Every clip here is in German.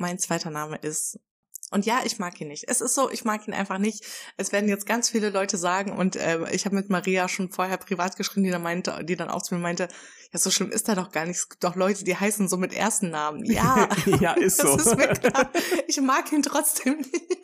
mein zweiter Name ist. Und ja, ich mag ihn nicht. Es ist so, ich mag ihn einfach nicht. Es werden jetzt ganz viele Leute sagen und äh, ich habe mit Maria schon vorher privat geschrieben, die dann meinte, die dann auch zu mir meinte, ja, so schlimm ist er doch gar nicht. Es gibt doch Leute, die heißen so mit ersten Namen. Ja, ja, ist so. Ist. Ich mag ihn trotzdem nicht.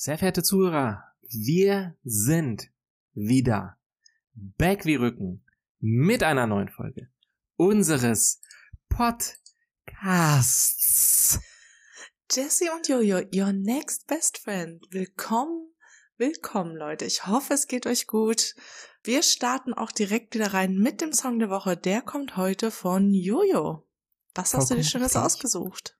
Sehr verehrte Zuhörer, wir sind wieder back wie Rücken mit einer neuen Folge unseres Podcasts. Jesse und Jojo, your next best friend. Willkommen, willkommen Leute. Ich hoffe, es geht euch gut. Wir starten auch direkt wieder rein mit dem Song der Woche. Der kommt heute von Jojo. Was hast du dir Schönes ausgesucht?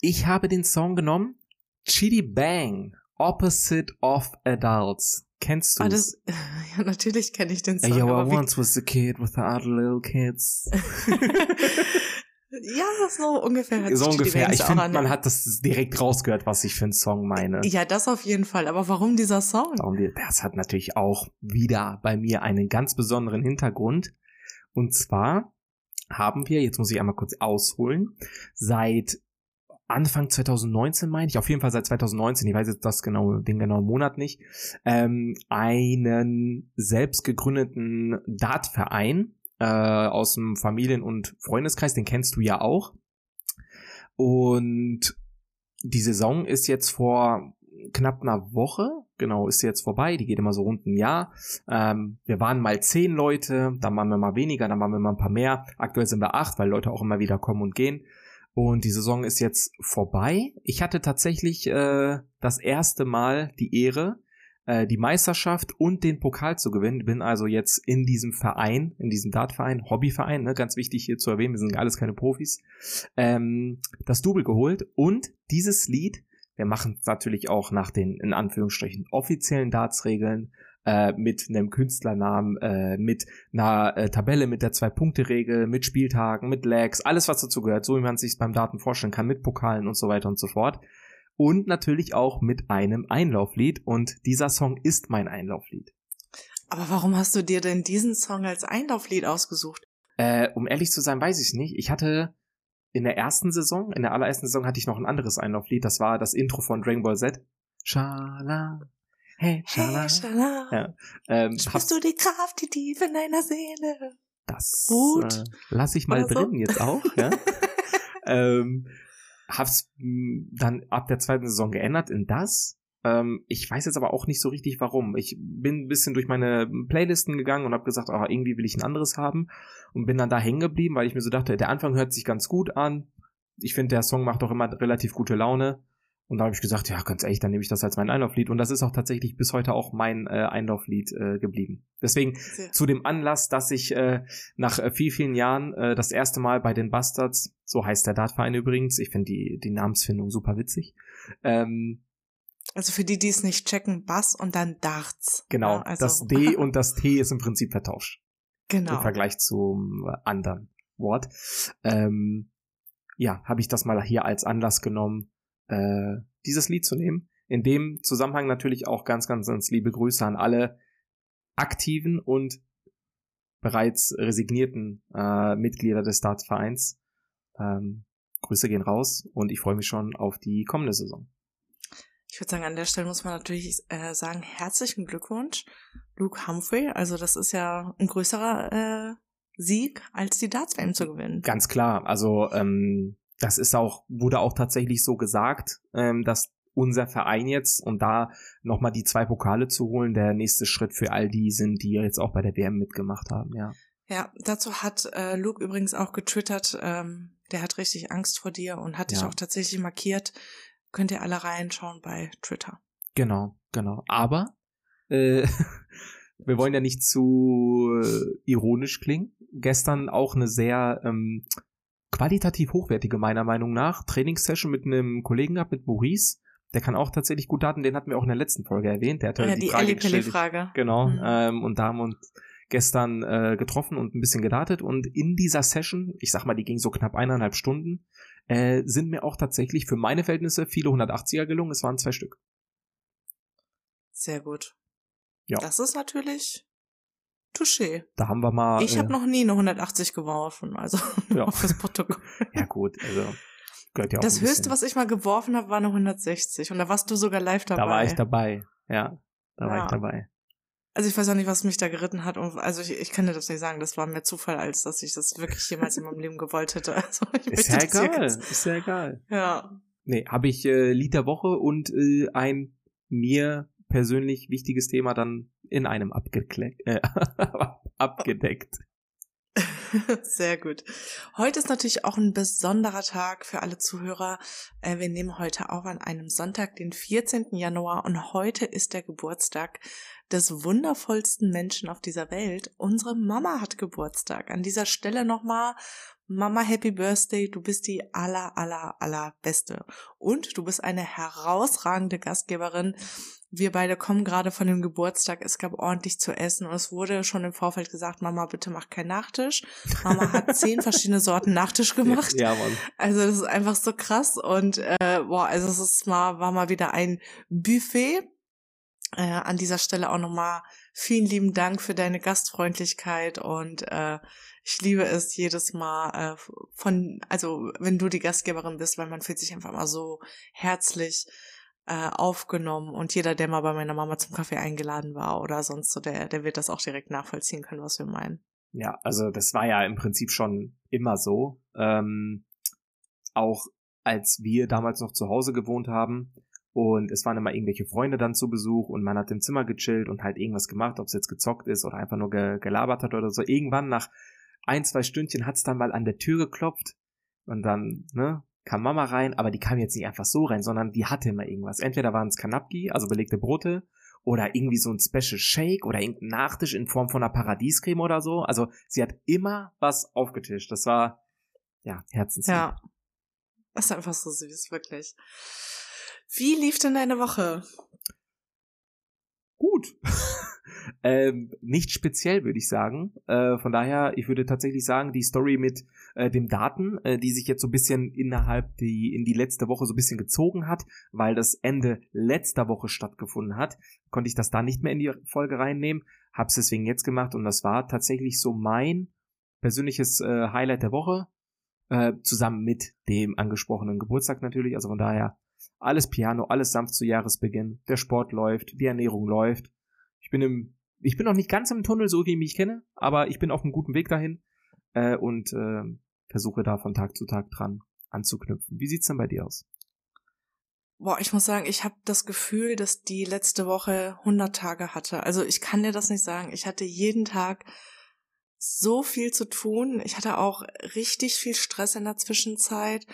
Ich habe den Song genommen Chitty Bang Opposite of Adults. Kennst du ah, das? Ja, natürlich kenne ich den Song. Yo, I once was a kid with the other little kids. ja, so ungefähr. so ungefähr. Ich finde, man hat das direkt rausgehört, was ich für einen Song meine. Ja, das auf jeden Fall. Aber warum dieser Song? Das hat natürlich auch wieder bei mir einen ganz besonderen Hintergrund. Und zwar haben wir, jetzt muss ich einmal kurz ausholen, seit Anfang 2019 meine ich, auf jeden Fall seit 2019, ich weiß jetzt das genau, den genauen Monat nicht, ähm, einen selbst gegründeten Dartverein äh, aus dem Familien- und Freundeskreis, den kennst du ja auch. Und die Saison ist jetzt vor knapp einer Woche, genau, ist jetzt vorbei, die geht immer so rund ein Jahr. Ähm, wir waren mal zehn Leute, dann waren wir mal weniger, dann waren wir mal ein paar mehr. Aktuell sind wir acht, weil Leute auch immer wieder kommen und gehen. Und die Saison ist jetzt vorbei. Ich hatte tatsächlich äh, das erste Mal die Ehre, äh, die Meisterschaft und den Pokal zu gewinnen. Bin also jetzt in diesem Verein, in diesem Dartverein, Hobbyverein, ne, ganz wichtig hier zu erwähnen, wir sind alles keine Profis, ähm, das Double geholt. Und dieses Lied, wir machen es natürlich auch nach den, in Anführungsstrichen, offiziellen Dartsregeln, äh, mit einem Künstlernamen, äh, mit einer äh, Tabelle mit der Zwei-Punkte-Regel, mit Spieltagen, mit Lags, alles was dazu gehört, so wie man sich beim Daten vorstellen kann, mit Pokalen und so weiter und so fort. Und natürlich auch mit einem Einlauflied und dieser Song ist mein Einlauflied. Aber warum hast du dir denn diesen Song als Einlauflied ausgesucht? Äh, um ehrlich zu sein, weiß ich nicht. Ich hatte in der ersten Saison, in der allerersten Saison hatte ich noch ein anderes Einlauflied, das war das Intro von Dragon Ball Z. Schala, Hey, Schala. Hey, Schala. Ja. Ähm, Spürst du die Kraft, die tief in deiner Seele? Das äh, lass ich mal drin so. jetzt auch. Ja. ähm, hab's dann ab der zweiten Saison geändert in das. Ähm, ich weiß jetzt aber auch nicht so richtig warum. Ich bin ein bisschen durch meine Playlisten gegangen und habe gesagt, oh, irgendwie will ich ein anderes haben und bin dann da hängen geblieben, weil ich mir so dachte, der Anfang hört sich ganz gut an. Ich finde, der Song macht auch immer relativ gute Laune. Und da habe ich gesagt, ja, ganz ehrlich, dann nehme ich das als mein Einlauflied. Und das ist auch tatsächlich bis heute auch mein äh, Einlauflied äh, geblieben. Deswegen Sehr. zu dem Anlass, dass ich äh, nach äh, vielen, vielen Jahren äh, das erste Mal bei den Bastards, so heißt der Dartverein übrigens, ich finde die, die Namensfindung super witzig. Ähm, also für die, die es nicht checken, Bass und dann Darts. Genau, ja, also. das D und das T ist im Prinzip vertauscht. Genau. Im Vergleich zum anderen Wort. Ähm, ja, habe ich das mal hier als Anlass genommen, äh, dieses Lied zu nehmen. In dem Zusammenhang natürlich auch ganz, ganz, ganz liebe Grüße an alle aktiven und bereits resignierten äh, Mitglieder des Startvereins. Ähm, Grüße gehen raus und ich freue mich schon auf die kommende Saison. Ich würde sagen, an der Stelle muss man natürlich äh, sagen, herzlichen Glückwunsch, Luke Humphrey. Also das ist ja ein größerer äh, Sieg, als die Darts WM zu gewinnen. Ganz klar. Also ähm, das ist auch, wurde auch tatsächlich so gesagt, ähm, dass unser Verein jetzt, um da nochmal die zwei Pokale zu holen, der nächste Schritt für all die sind, die jetzt auch bei der WM mitgemacht haben, ja. Ja, dazu hat äh, Luke übrigens auch getwittert, ähm, der hat richtig Angst vor dir und hat dich ja. auch tatsächlich markiert. Könnt ihr alle reinschauen bei Twitter. Genau, genau. Aber äh, wir wollen ja nicht zu äh, ironisch klingen. Gestern auch eine sehr ähm, qualitativ hochwertige meiner Meinung nach Trainingssession mit einem Kollegen gehabt, mit Maurice. Der kann auch tatsächlich gut Daten, den hatten wir auch in der letzten Folge erwähnt. Der hat ja, die, die Frage gestellt. Frage. Genau. Mhm. Ähm, und da haben wir uns gestern äh, getroffen und ein bisschen gedatet. Und in dieser Session, ich sag mal, die ging so knapp eineinhalb Stunden, äh, sind mir auch tatsächlich für meine Verhältnisse viele 180er gelungen. Es waren zwei Stück. Sehr gut. Ja. Das ist natürlich touché. Da haben wir mal. Ich äh, habe noch nie eine 180 geworfen, also Ja. fürs Protokoll. Ja, gut, also. Gehört ja auch das höchste, was ich mal geworfen habe, war eine 160 und da warst du sogar live dabei. Da war ich dabei. Ja, da war Ja. ich dabei. Also ich weiß auch nicht, was mich da geritten hat. Und also ich, ich kann dir das nicht sagen. Das war mehr Zufall, als dass ich das wirklich jemals in meinem Leben gewollt hätte. Also ich Ist ja egal. Ist ja egal. Ja. Nee, habe ich äh, Lied der Woche und äh, ein mir persönlich wichtiges Thema dann in einem abgekleckt, äh, abgedeckt. Sehr gut. Heute ist natürlich auch ein besonderer Tag für alle Zuhörer. Äh, Wir nehmen heute auf an einem Sonntag, den 14. Januar und heute ist der Geburtstag des wundervollsten Menschen auf dieser Welt. Unsere Mama hat Geburtstag. An dieser Stelle nochmal Mama Happy Birthday. Du bist die aller, aller, aller Beste. Und du bist eine herausragende Gastgeberin. Wir beide kommen gerade von dem Geburtstag. Es gab ordentlich zu essen und es wurde schon im Vorfeld gesagt, Mama, bitte mach keinen Nachtisch. Mama hat zehn verschiedene Sorten Nachtisch gemacht. Ja, Mann. Also das ist einfach so krass und äh, boah, also es ist mal war mal wieder ein Buffet. Äh, an dieser Stelle auch nochmal vielen lieben Dank für deine Gastfreundlichkeit und äh, ich liebe es jedes Mal äh, von, also wenn du die Gastgeberin bist, weil man fühlt sich einfach mal so herzlich äh, aufgenommen und jeder, der mal bei meiner Mama zum Kaffee eingeladen war oder sonst so, der, der wird das auch direkt nachvollziehen können, was wir meinen. Ja, also das war ja im Prinzip schon immer so. Ähm, auch als wir damals noch zu Hause gewohnt haben und es waren immer irgendwelche Freunde dann zu Besuch und man hat im Zimmer gechillt und halt irgendwas gemacht, ob es jetzt gezockt ist oder einfach nur ge gelabert hat oder so. Irgendwann nach ein, zwei Stündchen hat's dann mal an der Tür geklopft und dann, ne, kam Mama rein, aber die kam jetzt nicht einfach so rein, sondern die hatte immer irgendwas. Entweder waren es Kanapki, also belegte Brote, oder irgendwie so ein Special Shake oder irgendein Nachtisch in Form von einer Paradiescreme oder so. Also sie hat immer was aufgetischt. Das war ja Herzenslieb. Ja. Das ist einfach so süß, wirklich. Wie lief denn deine Woche? Gut. ähm, nicht speziell, würde ich sagen. Äh, von daher, ich würde tatsächlich sagen, die Story mit äh, dem Daten, äh, die sich jetzt so ein bisschen innerhalb die in die letzte Woche so ein bisschen gezogen hat, weil das Ende letzter Woche stattgefunden hat, konnte ich das da nicht mehr in die Folge reinnehmen. Hab's deswegen jetzt gemacht und das war tatsächlich so mein persönliches äh, Highlight der Woche, äh, zusammen mit dem angesprochenen Geburtstag natürlich. Also von daher alles Piano, alles sanft zu Jahresbeginn. Der Sport läuft, die Ernährung läuft. Ich bin im, ich bin noch nicht ganz im Tunnel, so wie ich mich kenne, aber ich bin auf einem guten Weg dahin äh, und äh, versuche da von Tag zu Tag dran anzuknüpfen. Wie sieht's denn bei dir aus? Boah, ich muss sagen, ich habe das Gefühl, dass die letzte Woche 100 Tage hatte. Also ich kann dir das nicht sagen. Ich hatte jeden Tag so viel zu tun. Ich hatte auch richtig viel Stress in der Zwischenzeit.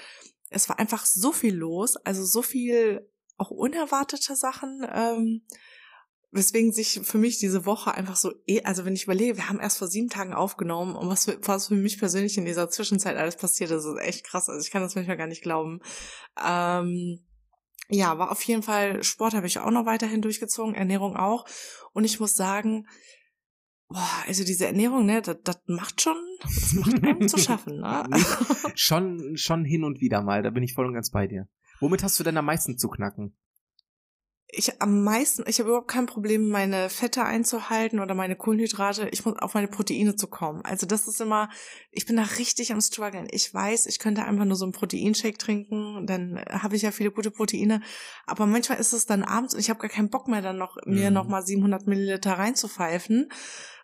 Es war einfach so viel los, also so viel auch unerwartete Sachen, ähm, weswegen sich für mich diese Woche einfach so, eh, also wenn ich überlege, wir haben erst vor sieben Tagen aufgenommen und was für, was für mich persönlich in dieser Zwischenzeit alles passiert ist, ist echt krass. Also ich kann das manchmal gar nicht glauben. Ähm, ja, war auf jeden Fall, Sport habe ich auch noch weiterhin durchgezogen, Ernährung auch. Und ich muss sagen, boah, also diese Ernährung, ne, das, das macht schon, das macht einem zu schaffen, ne? Schon, schon hin und wieder mal, da bin ich voll und ganz bei dir. Womit hast du denn am meisten zu knacken? Ich am meisten, ich habe überhaupt kein Problem, meine Fette einzuhalten oder meine Kohlenhydrate. Ich muss auf meine Proteine zu kommen. Also das ist immer, ich bin da richtig am struggeln. Ich weiß, ich könnte einfach nur so einen Proteinshake trinken, dann habe ich ja viele gute Proteine. Aber manchmal ist es dann abends und ich habe gar keinen Bock mehr, dann noch mir Mhm. noch mal 700 Milliliter reinzupfeifen.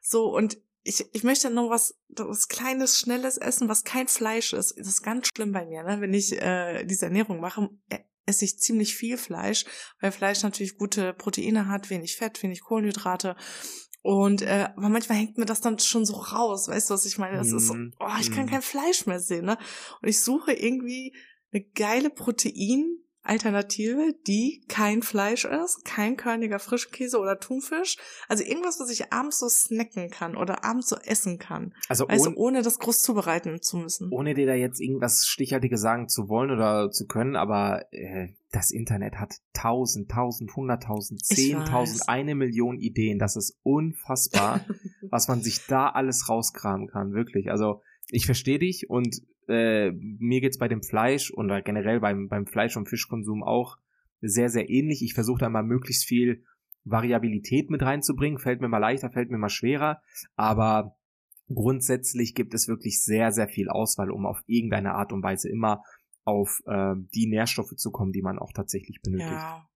So und ich, ich möchte noch was, was Kleines, Schnelles essen, was kein Fleisch ist. Das ist ganz schlimm bei mir, ne? wenn ich äh, diese Ernährung mache. äh, esse ich ziemlich viel Fleisch, weil Fleisch natürlich gute Proteine hat, wenig Fett, wenig Kohlenhydrate. Und äh, aber manchmal hängt mir das dann schon so raus, weißt du, was ich meine? Das ist so, Mhm. oh, ich kann Mhm. kein Fleisch mehr sehen, ne? Und ich suche irgendwie eine geile Proteinalternative, die kein Fleisch ist, kein körniger Frischkäse oder Thunfisch. Also irgendwas, was ich abends so snacken kann oder abends so essen kann. Also Also ohne, ohne das groß zubereiten zu müssen. ohne dir da jetzt irgendwas Stichhaltiges sagen zu wollen oder zu können, aber äh, das Internet hat tausend, tausend, hunderttausend, zehntausend, eine Million Ideen. Das ist unfassbar, was man sich da alles rauskramen kann, wirklich. Also ich verstehe dich und äh, mir geht's bei dem Fleisch und generell beim, beim Fleisch- und Fischkonsum auch sehr, sehr ähnlich. Ich versuche da mal möglichst viel Variabilität mit reinzubringen. Fällt mir mal leichter, fällt mir mal schwerer. Aber grundsätzlich gibt es wirklich sehr, sehr viel Auswahl, um auf irgendeine Art und Weise immer auf äh, die Nährstoffe zu kommen, die man auch tatsächlich benötigt. Ja.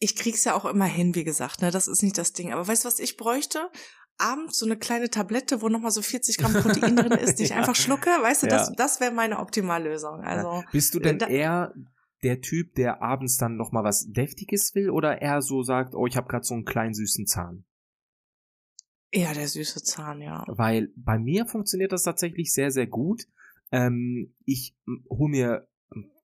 Ich krieg's ja auch immer hin, wie gesagt, ne? Das ist nicht das Ding. Aber weißt du, was ich bräuchte? Abends so eine kleine Tablette, wo nochmal so 40 Gramm Protein drin ist, die ich ja. einfach schlucke. Weißt du, ja. das, das wäre meine Optimallösung. Also, Bist du denn da, eher der Typ, der abends dann nochmal was Deftiges will oder eher so sagt, oh, ich habe gerade so einen kleinen süßen Zahn? Eher der süße Zahn, ja. Weil bei mir funktioniert das tatsächlich sehr, sehr gut. Ähm, ich hole mir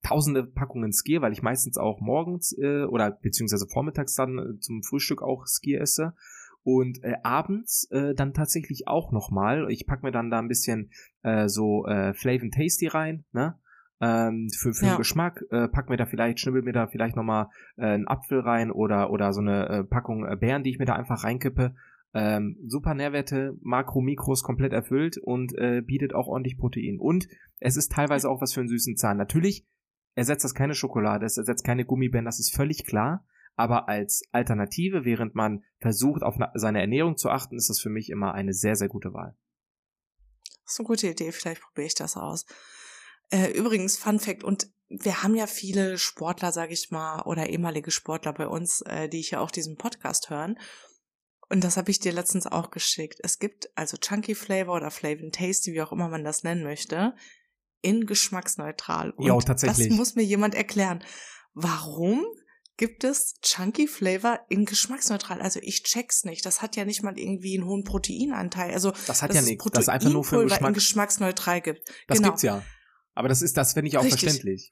tausende Packungen Skier, weil ich meistens auch morgens äh, oder beziehungsweise vormittags dann äh, zum Frühstück auch Skier esse. Und äh, abends äh, dann tatsächlich auch nochmal. Ich pack mir dann da ein bisschen äh, so äh, Flavor Tasty rein, ne? Ähm, für, für ja. den Geschmack, äh, pack mir da vielleicht, schnibbel mir da vielleicht nochmal äh, einen Apfel rein oder, oder so eine äh, Packung äh, Beeren, die ich mir da einfach reinkippe ähm, super Nährwerte, Makro, Mikros komplett erfüllt und äh, bietet auch ordentlich Protein. Und es ist teilweise auch was für einen süßen Zahn. Natürlich ersetzt das keine Schokolade, es ersetzt keine Gummibären, das ist völlig klar. Aber als Alternative, während man versucht, auf seine Ernährung zu achten, ist das für mich immer eine sehr, sehr gute Wahl. Das ist eine gute Idee, vielleicht probiere ich das aus. Äh, übrigens, Fun Fact, und wir haben ja viele Sportler, sage ich mal, oder ehemalige Sportler bei uns, äh, die hier auch diesen Podcast hören. Und das habe ich dir letztens auch geschickt. Es gibt also Chunky Flavor oder Flavor Tasty, wie auch immer man das nennen möchte, in geschmacksneutral. Und ja, tatsächlich. Das muss mir jemand erklären. Warum gibt es Chunky Flavor in geschmacksneutral? Also ich check's nicht. Das hat ja nicht mal irgendwie einen hohen Proteinanteil. Also das hat ja nichts. Das ist einfach nur für Geschmack. in geschmacksneutral gibt. Das genau. gibt's ja. Aber das ist das finde ich auch Richtig. verständlich.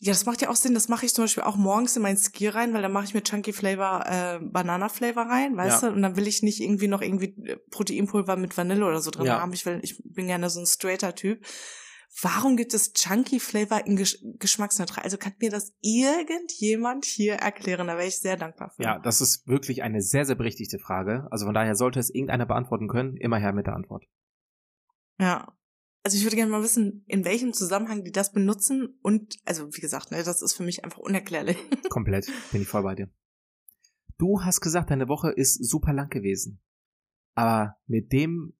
Ja, das macht ja auch Sinn. Das mache ich zum Beispiel auch morgens in mein Skier rein, weil dann mache ich mir Chunky Flavor, äh, Banana Flavor rein, weißt ja. du? Und dann will ich nicht irgendwie noch irgendwie äh, Proteinpulver mit Vanille oder so drin ja. haben. Ich will, ich bin gerne so ein straighter Typ. Warum gibt es Chunky Flavor in Gesch geschmacksneutral? Also kann mir das irgendjemand hier erklären? Da wäre ich sehr dankbar für. Ja, das ist wirklich eine sehr, sehr berechtigte Frage. Also von daher sollte es irgendeiner beantworten können. Immer her mit der Antwort. Ja, also ich würde gerne mal wissen, in welchem Zusammenhang die das benutzen und, also wie gesagt, ne, das ist für mich einfach unerklärlich. Komplett, bin ich voll bei dir. Du hast gesagt, deine Woche ist super lang gewesen. Aber mit dem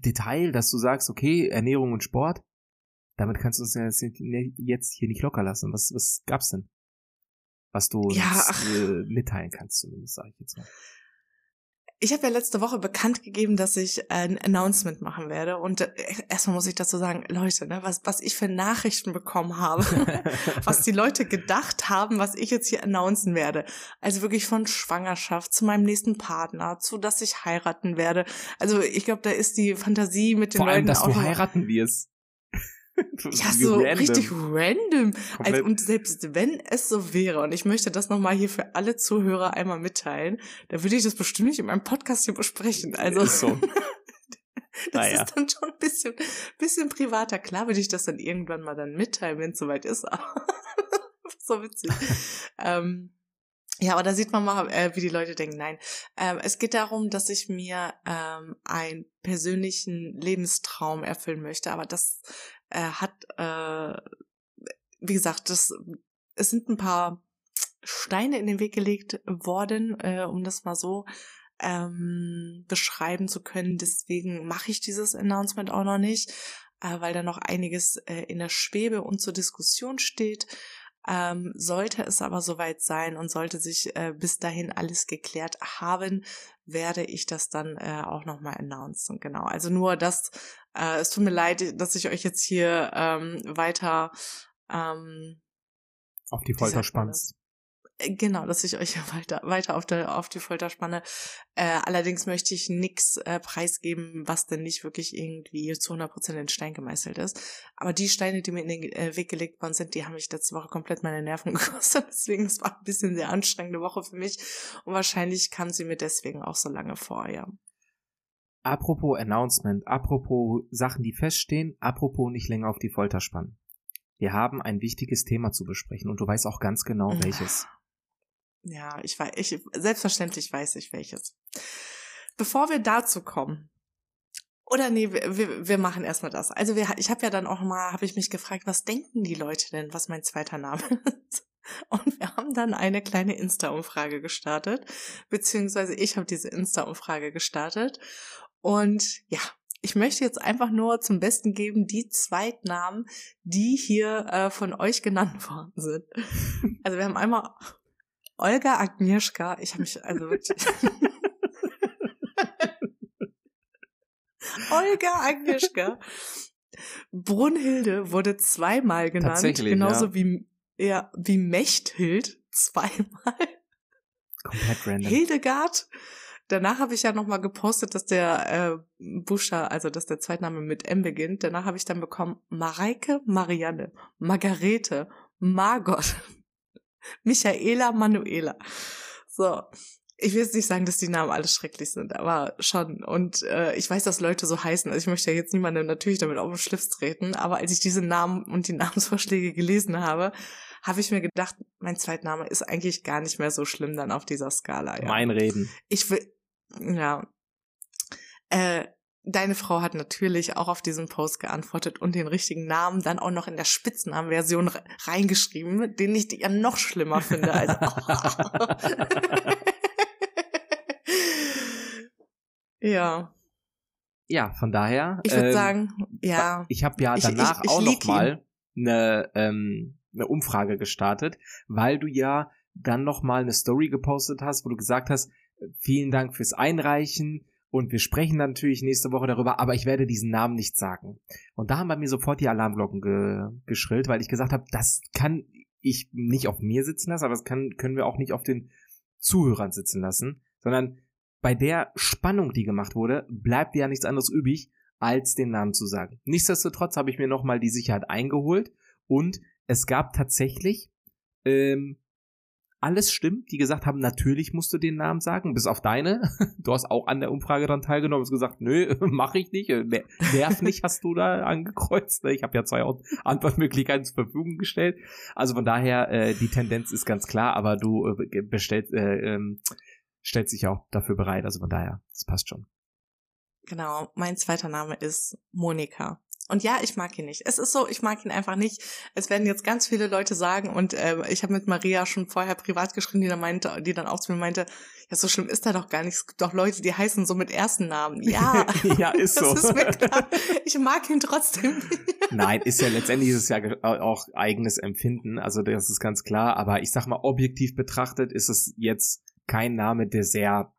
Detail, dass du sagst, okay, Ernährung und Sport, damit kannst du uns jetzt hier nicht locker lassen. Was, was gab's denn? Was du ja, äh, mitteilen kannst, zumindest, sage ich jetzt mal. Ich habe ja letzte Woche bekannt gegeben, dass ich ein Announcement machen werde. Und äh, erstmal muss ich dazu sagen, Leute, ne, was, was ich für Nachrichten bekommen habe, was die Leute gedacht haben, was ich jetzt hier announcen werde. Also wirklich von Schwangerschaft zu meinem nächsten Partner, zu dass ich heiraten werde. Also ich glaube, da ist die Fantasie mit den Vor allem, Leuten dass auch du heiraten wirst. Ja, so random. richtig random. Also, und selbst wenn es so wäre, und ich möchte das nochmal hier für alle Zuhörer einmal mitteilen, dann würde ich das bestimmt nicht in meinem Podcast hier besprechen. Also. So. das naja. ist dann schon ein bisschen, bisschen privater. Klar würde ich das dann irgendwann mal dann mitteilen, wenn es soweit ist. so witzig. ähm, ja, aber da sieht man mal, äh, wie die Leute denken. Nein, ähm, es geht darum, dass ich mir ähm, einen persönlichen Lebenstraum erfüllen möchte. Aber das äh, hat, äh, wie gesagt, das, es sind ein paar Steine in den Weg gelegt worden, äh, um das mal so ähm, beschreiben zu können. Deswegen mache ich dieses Announcement auch noch nicht, äh, weil da noch einiges äh, in der Schwebe und zur Diskussion steht. Ähm, sollte es aber soweit sein und sollte sich äh, bis dahin alles geklärt haben, werde ich das dann äh, auch nochmal announcen. Genau. Also nur das, äh, es tut mir leid, dass ich euch jetzt hier ähm, weiter ähm, auf die Folter spannst. Äh, genau, dass ich euch weiter, weiter auf, der, auf die Folter spanne. Äh, allerdings möchte ich nix äh, preisgeben, was denn nicht wirklich irgendwie zu 100% in Stein gemeißelt ist. Aber die Steine, die mir in den äh, Weg gelegt worden sind, die haben mich letzte Woche komplett meine Nerven gekostet. Deswegen, es war ein bisschen sehr anstrengende Woche für mich. Und wahrscheinlich kam sie mir deswegen auch so lange vor, ja. Apropos Announcement, apropos Sachen, die feststehen, apropos nicht länger auf die Folter spannen. Wir haben ein wichtiges Thema zu besprechen und du weißt auch ganz genau welches. Ja, ich weiß, ich, selbstverständlich weiß ich welches. Bevor wir dazu kommen, oder nee, wir, wir machen erstmal das. Also wir, ich habe ja dann auch mal, habe ich mich gefragt, was denken die Leute denn, was mein zweiter Name ist? Und wir haben dann eine kleine Insta-Umfrage gestartet, beziehungsweise ich habe diese Insta-Umfrage gestartet. Und ja, ich möchte jetzt einfach nur zum Besten geben die Zweitnamen, die hier äh, von euch genannt worden sind. Also wir haben einmal Olga Agnieszka. Ich habe mich also wirklich. Olga Agnieszka. Brunhilde wurde zweimal genannt, Tatsächlich, genauso ja. wie ja, wie Mechthild zweimal. Komplett random. Hildegard. Danach habe ich ja nochmal gepostet, dass der äh, Buchstabe, also dass der Zweitname mit M beginnt. Danach habe ich dann bekommen Mareike, Marianne, Margarete, Margot, Michaela, Manuela. So. Ich will jetzt nicht sagen, dass die Namen alle schrecklich sind, aber schon. Und äh, ich weiß, dass Leute so heißen. Also ich möchte ja jetzt niemandem natürlich damit auf den Schlips treten, aber als ich diese Namen und die Namensvorschläge gelesen habe, habe ich mir gedacht, mein Zweitname ist eigentlich gar nicht mehr so schlimm dann auf dieser Skala. Ja. Mein Reden. Ich will, ja. Äh, deine Frau hat natürlich auch auf diesen Post geantwortet und den richtigen Namen dann auch noch in der Spitznamenversion re reingeschrieben, den ich ja noch schlimmer finde. Also, ja. Ja, von daher. Ich würde ähm, sagen, ja. Ich habe ja Ich- danach ich- ich auch lieg noch mal eine, ähm, eine Umfrage gestartet, weil du ja dann noch mal eine Story gepostet hast, wo du gesagt hast, vielen Dank fürs Einreichen und wir sprechen dann natürlich nächste Woche darüber, aber ich werde diesen Namen nicht sagen. Und da haben bei mir sofort die Alarmglocken ge geschrillt, weil ich gesagt habe, das kann ich nicht auf mir sitzen lassen, aber das kann, können wir auch nicht auf den Zuhörern sitzen lassen, sondern bei der Spannung, die gemacht wurde, bleibt ja nichts anderes übrig, als den Namen zu sagen. Nichtsdestotrotz habe ich mir nochmal die Sicherheit eingeholt und es gab tatsächlich ähm, alles stimmt, die gesagt haben, natürlich musst du den Namen sagen, bis auf deine. Du hast auch an der Umfrage dran teilgenommen und gesagt, nö, mache ich nicht. Ner- Nerv nicht, hast du da angekreuzt. ne? Ich habe ja zwei Ant- Antwortmöglichkeiten zur Verfügung gestellt. Also von daher, äh, die Tendenz ist ganz klar, aber du äh, bestellst, äh, ähm, stellst dich auch dafür bereit. Also von daher, das passt schon. Genau, mein zweiter Name ist Monika. Und ja, ich mag ihn nicht. Es ist so, ich mag ihn einfach nicht. Es werden jetzt ganz viele Leute sagen und äh, ich habe mit Maria schon vorher privat geschrieben, die dann meinte, die dann auch zu mir meinte, ja, so schlimm ist er doch gar nicht. Es gibt doch Leute, die heißen so mit ersten Namen. Ja, ja, ist so. das ist mir klar. Ich mag ihn trotzdem. Nein, ist ja letztendlich ist es ja auch eigenes Empfinden, also das ist ganz klar, aber ich sag mal, objektiv betrachtet ist es jetzt kein Name, der sehr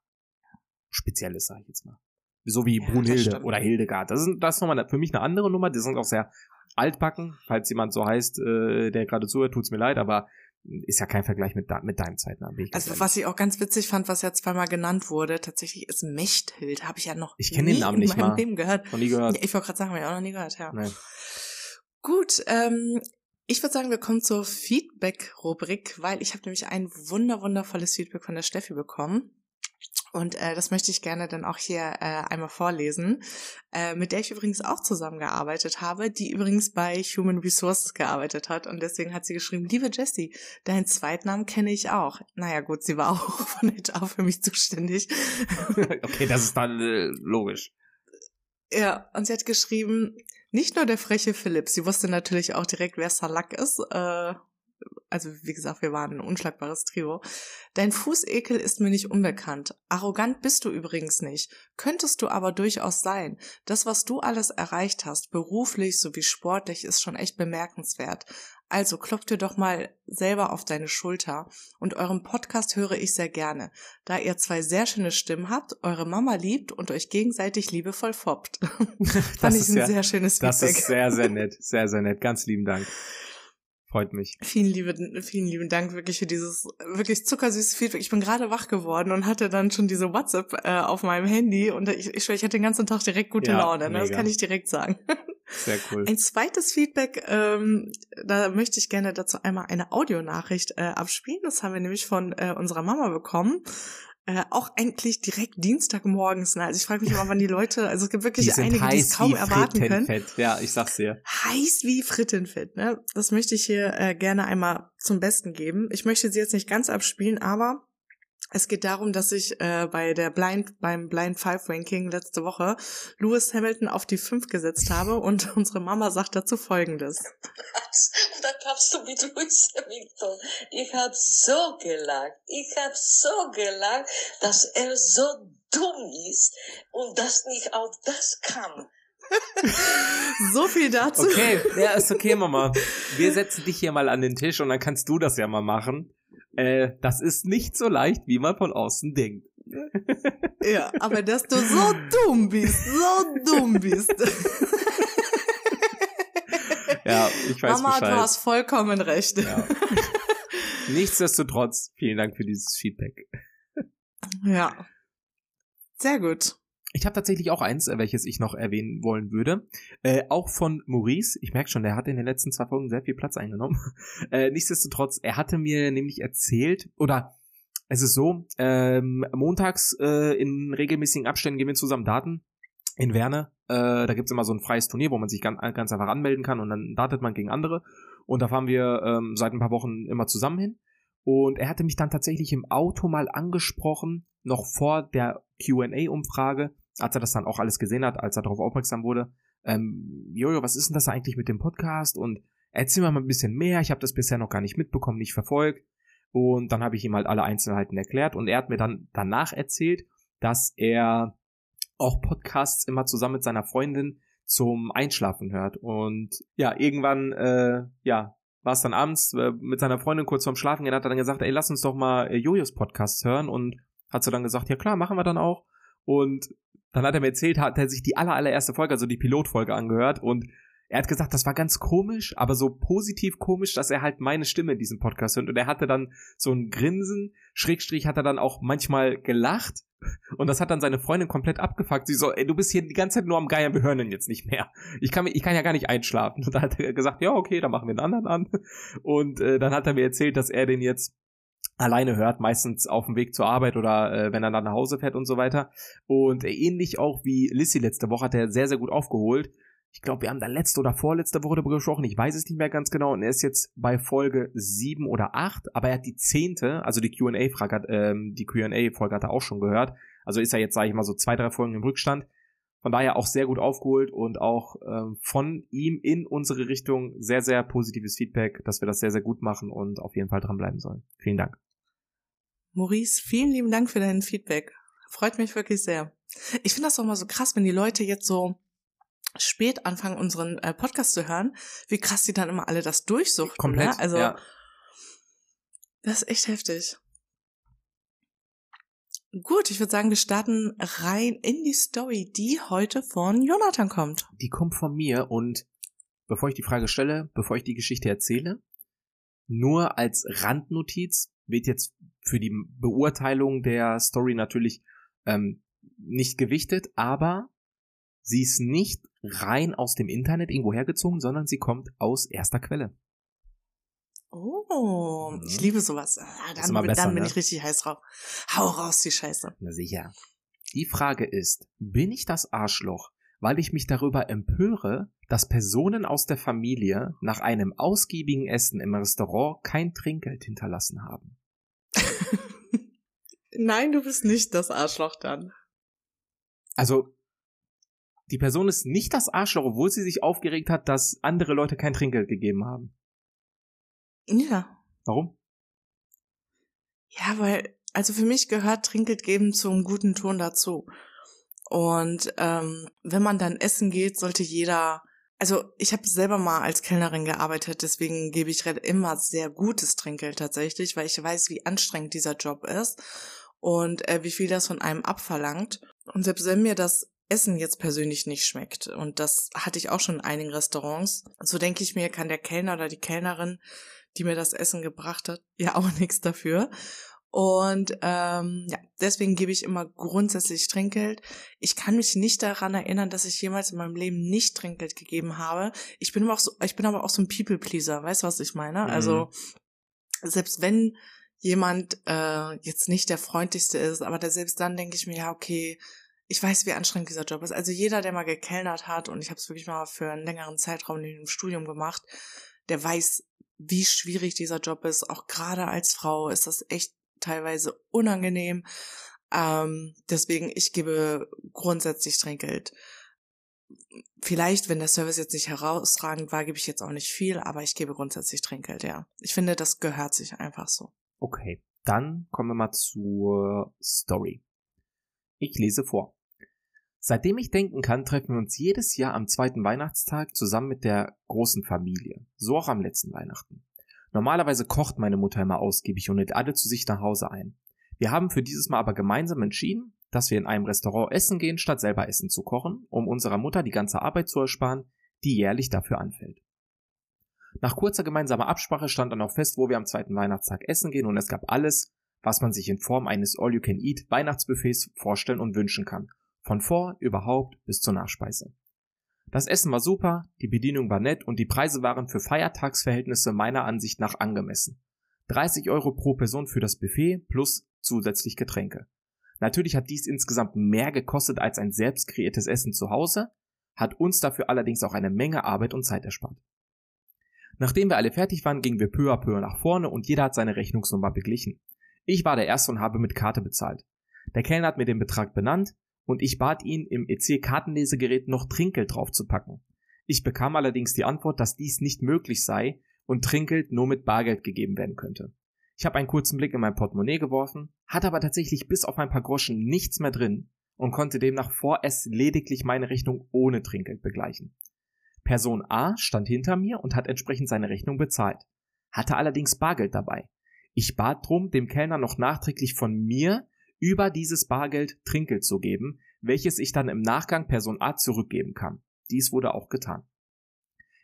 speziell ist, sag ich jetzt mal. So wie Ja, Brunhilde oder Hildegard. Das ist, das ist nochmal für mich eine andere Nummer, die sind auch sehr altbacken, falls jemand so heißt, äh, der gerade zuhört, tut's mir leid, aber ist ja kein Vergleich mit, mit deinem Zeitnamen. Also was ich auch ganz witzig fand, was ja zweimal genannt wurde, tatsächlich ist Mechthild. Habe ich ja noch Ich kenn den Namen in nicht meinem mal. Leben gehört. Noch nie gehört. Ja, ich wollte gerade sagen, habe ich auch noch nie gehört, ja. Nein. Gut, ähm, ich würde sagen, wir kommen zur Feedback-Rubrik, weil ich habe nämlich ein wunder wundervolles Feedback von der Steffi bekommen. Und äh, das möchte ich gerne dann auch hier äh, einmal vorlesen, äh, mit der ich übrigens auch zusammengearbeitet habe, die übrigens bei Human Resources gearbeitet hat. Und deswegen hat sie geschrieben, liebe Jessie, deinen Zweitnamen kenne ich auch. Naja gut, sie war auch von HR für mich zuständig. okay, das ist dann äh, logisch. Ja, und sie hat geschrieben, nicht nur der freche Philipp, sie wusste natürlich auch direkt, wer Salak ist. Äh, also wie gesagt, wir waren ein unschlagbares Trio. Dein Fußekel ist mir nicht unbekannt. Arrogant bist du übrigens nicht. Könntest du aber durchaus sein. Das, was du alles erreicht hast, beruflich sowie sportlich, ist schon echt bemerkenswert. Also klopp dir doch mal selber auf deine Schulter. Und euren Podcast höre ich sehr gerne, da ihr zwei sehr schöne Stimmen habt, eure Mama liebt und euch gegenseitig liebevoll foppt. Fand ich ist ein ja- sehr schönes Das Feedback. ist sehr, sehr nett. Sehr, sehr nett. Ganz lieben Dank. Freut mich. Vielen lieben, vielen lieben Dank wirklich für dieses wirklich zuckersüßes Feedback. Ich bin gerade wach geworden und hatte dann schon diese WhatsApp äh, auf meinem Handy und ich, ich schwöre, ich hatte den ganzen Tag direkt gute Ja, Laune. Ne? Das kann ich direkt sagen. Sehr cool. Ein zweites Feedback, ähm, da möchte ich gerne dazu einmal eine Audionachricht äh, abspielen. Das haben wir nämlich von äh, unserer Mama bekommen. Äh, auch eigentlich direkt Dienstagmorgens. Ne? Also ich frage mich immer, wann die Leute, also es gibt wirklich Die einige, die es kaum erwarten können. Frittenfett. Ja, ich sag's dir. heiß wie Frittenfett, ne? Das möchte ich hier äh, gerne einmal zum Besten geben. Ich möchte sie jetzt nicht ganz abspielen, aber Es geht darum, dass ich äh, bei der Blind, beim Blind Five Ranking letzte Woche Lewis Hamilton auf die 5 gesetzt habe und unsere Mama sagt dazu folgendes. Und dann kamst du mit Lewis Hamilton. Ich habe so gelacht. Ich habe so gelacht, dass er so dumm ist und dass nicht auch das kann. so viel dazu. Okay, ja, ist okay, Mama. Wir setzen dich hier mal an den Tisch und dann kannst du das ja mal machen. Äh, das ist nicht so leicht, wie man von außen denkt. Ja, aber dass du so dumm bist, so dumm bist. Ja, ich weiß Mama, Bescheid. du hast vollkommen recht. Ja. Nichtsdestotrotz, vielen Dank für dieses Feedback. ja. Sehr gut. Ich habe tatsächlich auch eins, äh, welches ich noch erwähnen wollen würde. Äh, auch von Maurice. Ich merke schon, der hat in den letzten zwei Folgen sehr viel Platz eingenommen. Äh, nichtsdestotrotz, er hatte mir nämlich erzählt, oder es ist so, ähm, montags äh, in regelmäßigen Abständen gehen wir zusammen Daten in Werne. Äh, da gibt's immer so ein freies Turnier, wo man sich ganz, ganz einfach anmelden kann und dann datet man gegen andere. Und da fahren wir ähm, seit ein paar Wochen immer zusammen hin. Und er hatte mich dann tatsächlich im Auto mal angesprochen, noch vor der QA-Umfrage, als er das dann auch alles gesehen hat, als er darauf aufmerksam wurde. Ähm, Jojo, was ist denn das eigentlich mit dem Podcast? Und erzähl mir mal ein bisschen mehr. Ich habe das bisher noch gar nicht mitbekommen, nicht verfolgt. Und dann habe ich ihm halt alle Einzelheiten erklärt. Und er hat mir dann danach erzählt, dass er auch Podcasts immer zusammen mit seiner Freundin zum Einschlafen hört. Und ja, irgendwann, äh, ja, war es dann abends äh, mit seiner Freundin kurz vorm Schlafen gehen, hat er dann gesagt, ey, lass uns doch mal äh, Jojos Podcast hören und hat sie dann gesagt, ja klar, machen wir dann auch. Und dann hat er mir erzählt, hat er sich die aller, allererste Folge, also die Pilotfolge angehört und er hat gesagt, das war ganz komisch, aber so positiv komisch, dass er halt meine Stimme in diesem Podcast hört. Und er hatte dann so ein Grinsen, Schrägstrich hat er dann auch manchmal gelacht. Und das hat dann seine Freundin komplett abgefuckt. Sie so, ey, du bist hier die ganze Zeit nur am Geiern, wir hören ihn jetzt nicht mehr. Ich kann, ich kann ja gar nicht einschlafen. Und da hat er gesagt, ja, okay, dann machen wir einen anderen an. Und äh, dann hat er mir erzählt, dass er den jetzt alleine hört, meistens auf dem Weg zur Arbeit oder äh, wenn er dann nach Hause fährt und so weiter. Und äh, ähnlich auch wie Lissy letzte Woche hat er sehr, sehr gut aufgeholt. Ich glaube, wir haben da letzte oder vorletzte Woche darüber gesprochen. Ich weiß es nicht mehr ganz genau. Und er ist jetzt bei Folge sieben oder acht, aber er hat die zehnte, also die Q&A-Frage, ähm, die Q&A-Folge hat er auch schon gehört. Also ist er jetzt, sage ich mal, so zwei, drei Folgen im Rückstand. Von daher auch sehr gut aufgeholt und auch ähm, von ihm in unsere Richtung sehr, sehr positives Feedback, dass wir das sehr, sehr gut machen und auf jeden Fall dranbleiben sollen. Vielen Dank. Maurice, vielen lieben Dank für dein Feedback. Freut mich wirklich sehr. Ich finde das auch mal so krass, wenn die Leute jetzt so spät anfangen, unseren äh, Podcast zu hören, wie krass die dann immer alle das durchsuchten. Komplett. Ne? Also, ja. das ist echt heftig. Gut, ich würde sagen, wir starten rein in die Story, die heute von Jonathan kommt. Die kommt von mir und bevor ich die Frage stelle, bevor ich die Geschichte erzähle, nur als Randnotiz wird jetzt für die Beurteilung der Story natürlich ähm, nicht gewichtet, aber sie ist nicht rein aus dem Internet irgendwo hergezogen, sondern sie kommt aus erster Quelle. Oh, Mhm. ich liebe sowas. Ah, dann besser, dann bin ne? ich richtig heiß drauf. Hau raus, die Scheiße. Na sicher. Die Frage ist, bin ich das Arschloch, weil ich mich darüber empöre, dass Personen aus der Familie nach einem ausgiebigen Essen im Restaurant kein Trinkgeld hinterlassen haben? Nein, du bist nicht das Arschloch dann. Also, die Person ist nicht das Arschloch, obwohl sie sich aufgeregt hat, dass andere Leute kein Trinkgeld gegeben haben. Ja. Warum? Ja, weil, also für mich gehört Trinkgeld geben zum guten Ton dazu. Und ähm, wenn man dann essen geht, sollte jeder. Also ich habe selber mal als Kellnerin gearbeitet, deswegen gebe ich immer sehr gutes Trinkgeld tatsächlich, weil ich weiß, wie anstrengend dieser Job ist und äh, wie viel das von einem abverlangt. Und selbst wenn mir das Essen jetzt persönlich nicht schmeckt, und das hatte ich auch schon in einigen Restaurants, so denke ich mir, kann der Kellner oder die Kellnerin, die mir das Essen gebracht hat, ja auch nichts dafür. Und ähm, ja, deswegen gebe ich immer grundsätzlich Trinkgeld. Ich kann mich nicht daran erinnern, dass ich jemals in meinem Leben nicht Trinkgeld gegeben habe. Ich bin aber auch so, ich bin aber auch so ein People-Pleaser, weißt du, was ich meine? Mhm. Also selbst wenn jemand äh, jetzt nicht der freundlichste ist, aber da selbst dann denke ich mir, ja, okay, ich weiß, wie anstrengend dieser Job ist. Also jeder, der mal gekellnert hat, und ich habe es wirklich mal für einen längeren Zeitraum in dem Studium gemacht, der weiß, wie schwierig dieser Job ist. Auch gerade als Frau ist das echt teilweise unangenehm. Ähm, deswegen, ich gebe grundsätzlich Trinkgeld. Vielleicht, wenn der Service jetzt nicht herausragend war, gebe ich jetzt auch nicht viel, aber ich gebe grundsätzlich Trinkgeld, ja. Ich finde, das gehört sich einfach so. Okay, dann kommen wir mal zur Story. Ich lese vor. Seitdem ich denken kann, treffen wir uns jedes Jahr am zweiten Weihnachtstag zusammen mit der großen Familie. So auch am letzten Weihnachten. Normalerweise kocht meine Mutter immer ausgiebig und lädt alle zu sich nach Hause ein. Wir haben für dieses Mal aber gemeinsam entschieden, dass wir in einem Restaurant essen gehen, statt selber Essen zu kochen, um unserer Mutter die ganze Arbeit zu ersparen, die jährlich dafür anfällt. Nach kurzer gemeinsamer Absprache stand dann auch fest, wo wir am zweiten Weihnachtstag essen gehen und es gab alles, was man sich in Form eines All-You-Can-Eat Weihnachtsbuffets vorstellen und wünschen kann. Von vor, überhaupt bis zur Nachspeise. Das Essen war super, die Bedienung war nett und die Preise waren für Feiertagsverhältnisse meiner Ansicht nach angemessen. 30 Euro pro Person für das Buffet plus zusätzlich Getränke. Natürlich hat dies insgesamt mehr gekostet als ein selbst kreiertes Essen zu Hause, hat uns dafür allerdings auch eine Menge Arbeit und Zeit erspart. Nachdem wir alle fertig waren, gingen wir peu à peu nach vorne und jeder hat seine Rechnungsnummer beglichen. Ich war der Erste und habe mit Karte bezahlt. Der Kellner hat mir den Betrag benannt und ich bat ihn, im EC-Kartenlesegerät noch Trinkgeld draufzupacken. Ich bekam allerdings die Antwort, dass dies nicht möglich sei und Trinkgeld nur mit Bargeld gegeben werden könnte. Ich habe einen kurzen Blick in mein Portemonnaie geworfen, hatte aber tatsächlich bis auf ein paar Groschen nichts mehr drin und konnte demnach vorerst lediglich meine Rechnung ohne Trinkgeld begleichen. Person A stand hinter mir und hat entsprechend seine Rechnung bezahlt, hatte allerdings Bargeld dabei. Ich bat drum, dem Kellner noch nachträglich von mir über dieses Bargeld Trinkgeld zu geben, welches ich dann im Nachgang Person A zurückgeben kann. Dies wurde auch getan.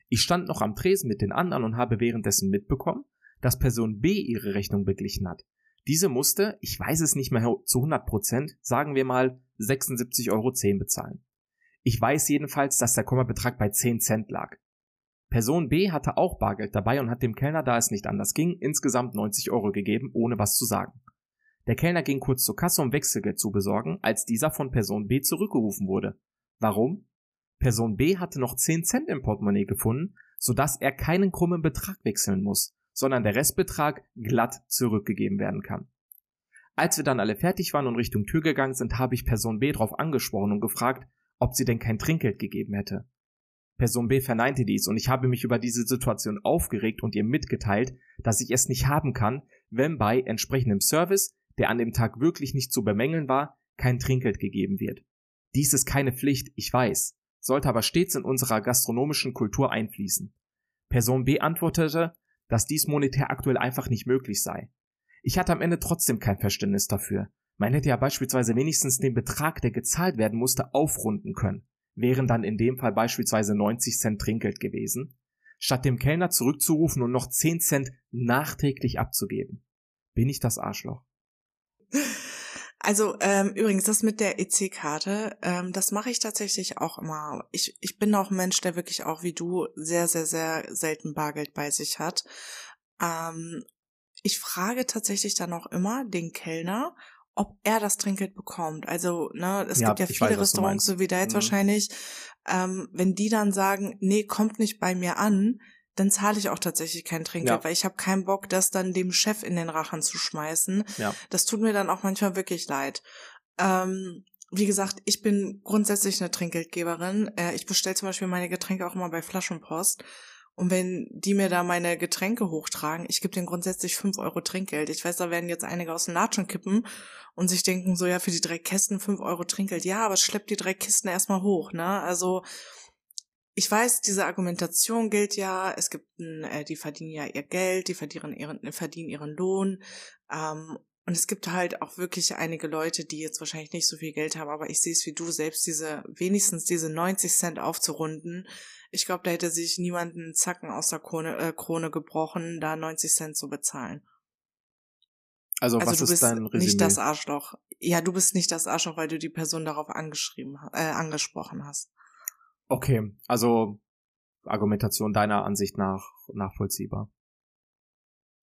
Ich stand noch am Tresen mit den anderen und habe währenddessen mitbekommen, dass Person B ihre Rechnung beglichen hat. Diese musste, ich weiß es nicht mehr zu 100 Prozent, sagen wir mal 76,10 Euro bezahlen. Ich weiß jedenfalls, dass der Kommabetrag bei 10 Cent lag. Person B hatte auch Bargeld dabei und hat dem Kellner, da es nicht anders ging, insgesamt 90 Euro gegeben, ohne was zu sagen. Der Kellner ging kurz zur Kasse, um Wechselgeld zu besorgen, als dieser von Person B zurückgerufen wurde. Warum? Person B hatte noch 10 Cent im Portemonnaie gefunden, sodass er keinen krummen Betrag wechseln muss sondern der Restbetrag glatt zurückgegeben werden kann. Als wir dann alle fertig waren und Richtung Tür gegangen sind, habe ich Person B darauf angesprochen und gefragt, ob sie denn kein Trinkgeld gegeben hätte. Person B verneinte dies und ich habe mich über diese Situation aufgeregt und ihr mitgeteilt, dass ich es nicht haben kann, wenn bei entsprechendem Service, der an dem Tag wirklich nicht zu bemängeln war, kein Trinkgeld gegeben wird. Dies ist keine Pflicht, ich weiß, sollte aber stets in unserer gastronomischen Kultur einfließen. Person B antwortete, dass dies monetär aktuell einfach nicht möglich sei. Ich hatte am Ende trotzdem kein Verständnis dafür. Man hätte ja beispielsweise wenigstens den Betrag, der gezahlt werden musste, aufrunden können. Wären dann in dem Fall beispielsweise 90 Cent Trinkgeld gewesen, statt dem Kellner zurückzurufen und noch 10 Cent nachträglich abzugeben. Bin ich das Arschloch? Also ähm, übrigens, das mit der EC-Karte, ähm, das mache ich tatsächlich auch immer. Ich, ich bin auch ein Mensch, der wirklich auch wie du sehr, sehr, sehr selten Bargeld bei sich hat. Ähm, ich frage tatsächlich dann auch immer den Kellner, ob er das Trinkgeld bekommt. Also, ne, es ja, gibt ja viele weiß, Restaurants, so wie da jetzt mhm. wahrscheinlich, ähm, wenn die dann sagen, nee, kommt nicht bei mir an, dann zahle ich auch tatsächlich kein Trinkgeld, ja. weil ich habe keinen Bock, das dann dem Chef in den Rachen zu schmeißen. Ja. Das tut mir dann auch manchmal wirklich leid. Ähm, wie gesagt, ich bin grundsätzlich eine Trinkgeldgeberin. Äh, ich bestelle zum Beispiel meine Getränke auch immer bei Flaschenpost. Und wenn die mir da meine Getränke hochtragen, ich gebe denen grundsätzlich fünf Euro Trinkgeld. Ich weiß, da werden jetzt einige aus dem Latschen kippen und sich denken, so ja, für die drei Kästen fünf Euro Trinkgeld. Ja, aber schleppt die drei Kisten erstmal hoch, ne? Also ich weiß, diese Argumentation gilt ja, es gibt, äh, die verdienen ja ihr Geld, die verdienen ihren, verdienen ihren Lohn. Ähm, und es gibt halt auch wirklich einige Leute, die jetzt wahrscheinlich nicht so viel Geld haben, aber ich sehe es wie du, selbst diese, wenigstens diese 90 Cent aufzurunden. Ich glaube, da hätte sich niemanden Zacken aus der Krone, äh, Krone gebrochen, da 90 Cent zu bezahlen. Also, also was du bist dein Resümee? nicht das Arschloch. Ja, du bist nicht das Arschloch, weil du die Person darauf angeschrieben, äh, angesprochen hast. Okay, also Argumentation deiner Ansicht nach nachvollziehbar.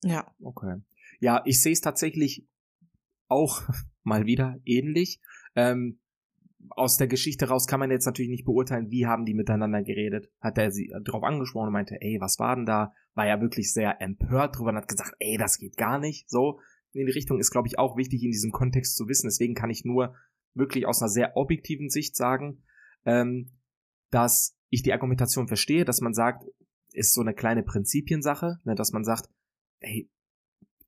Ja. Okay. Ja, ich sehe es tatsächlich auch mal wieder ähnlich. Ähm, aus der Geschichte raus kann man jetzt natürlich nicht beurteilen, wie haben die miteinander geredet. Hat er sie darauf angesprochen und meinte, ey, was war denn da? War ja wirklich sehr empört drüber und hat gesagt, ey, das geht gar nicht. So, in die Richtung ist, glaube ich, auch wichtig in diesem Kontext zu wissen. Deswegen kann ich nur wirklich aus einer sehr objektiven Sicht sagen, ähm, dass ich die Argumentation verstehe, dass man sagt, ist so eine kleine Prinzipiensache, ne, dass man sagt, hey,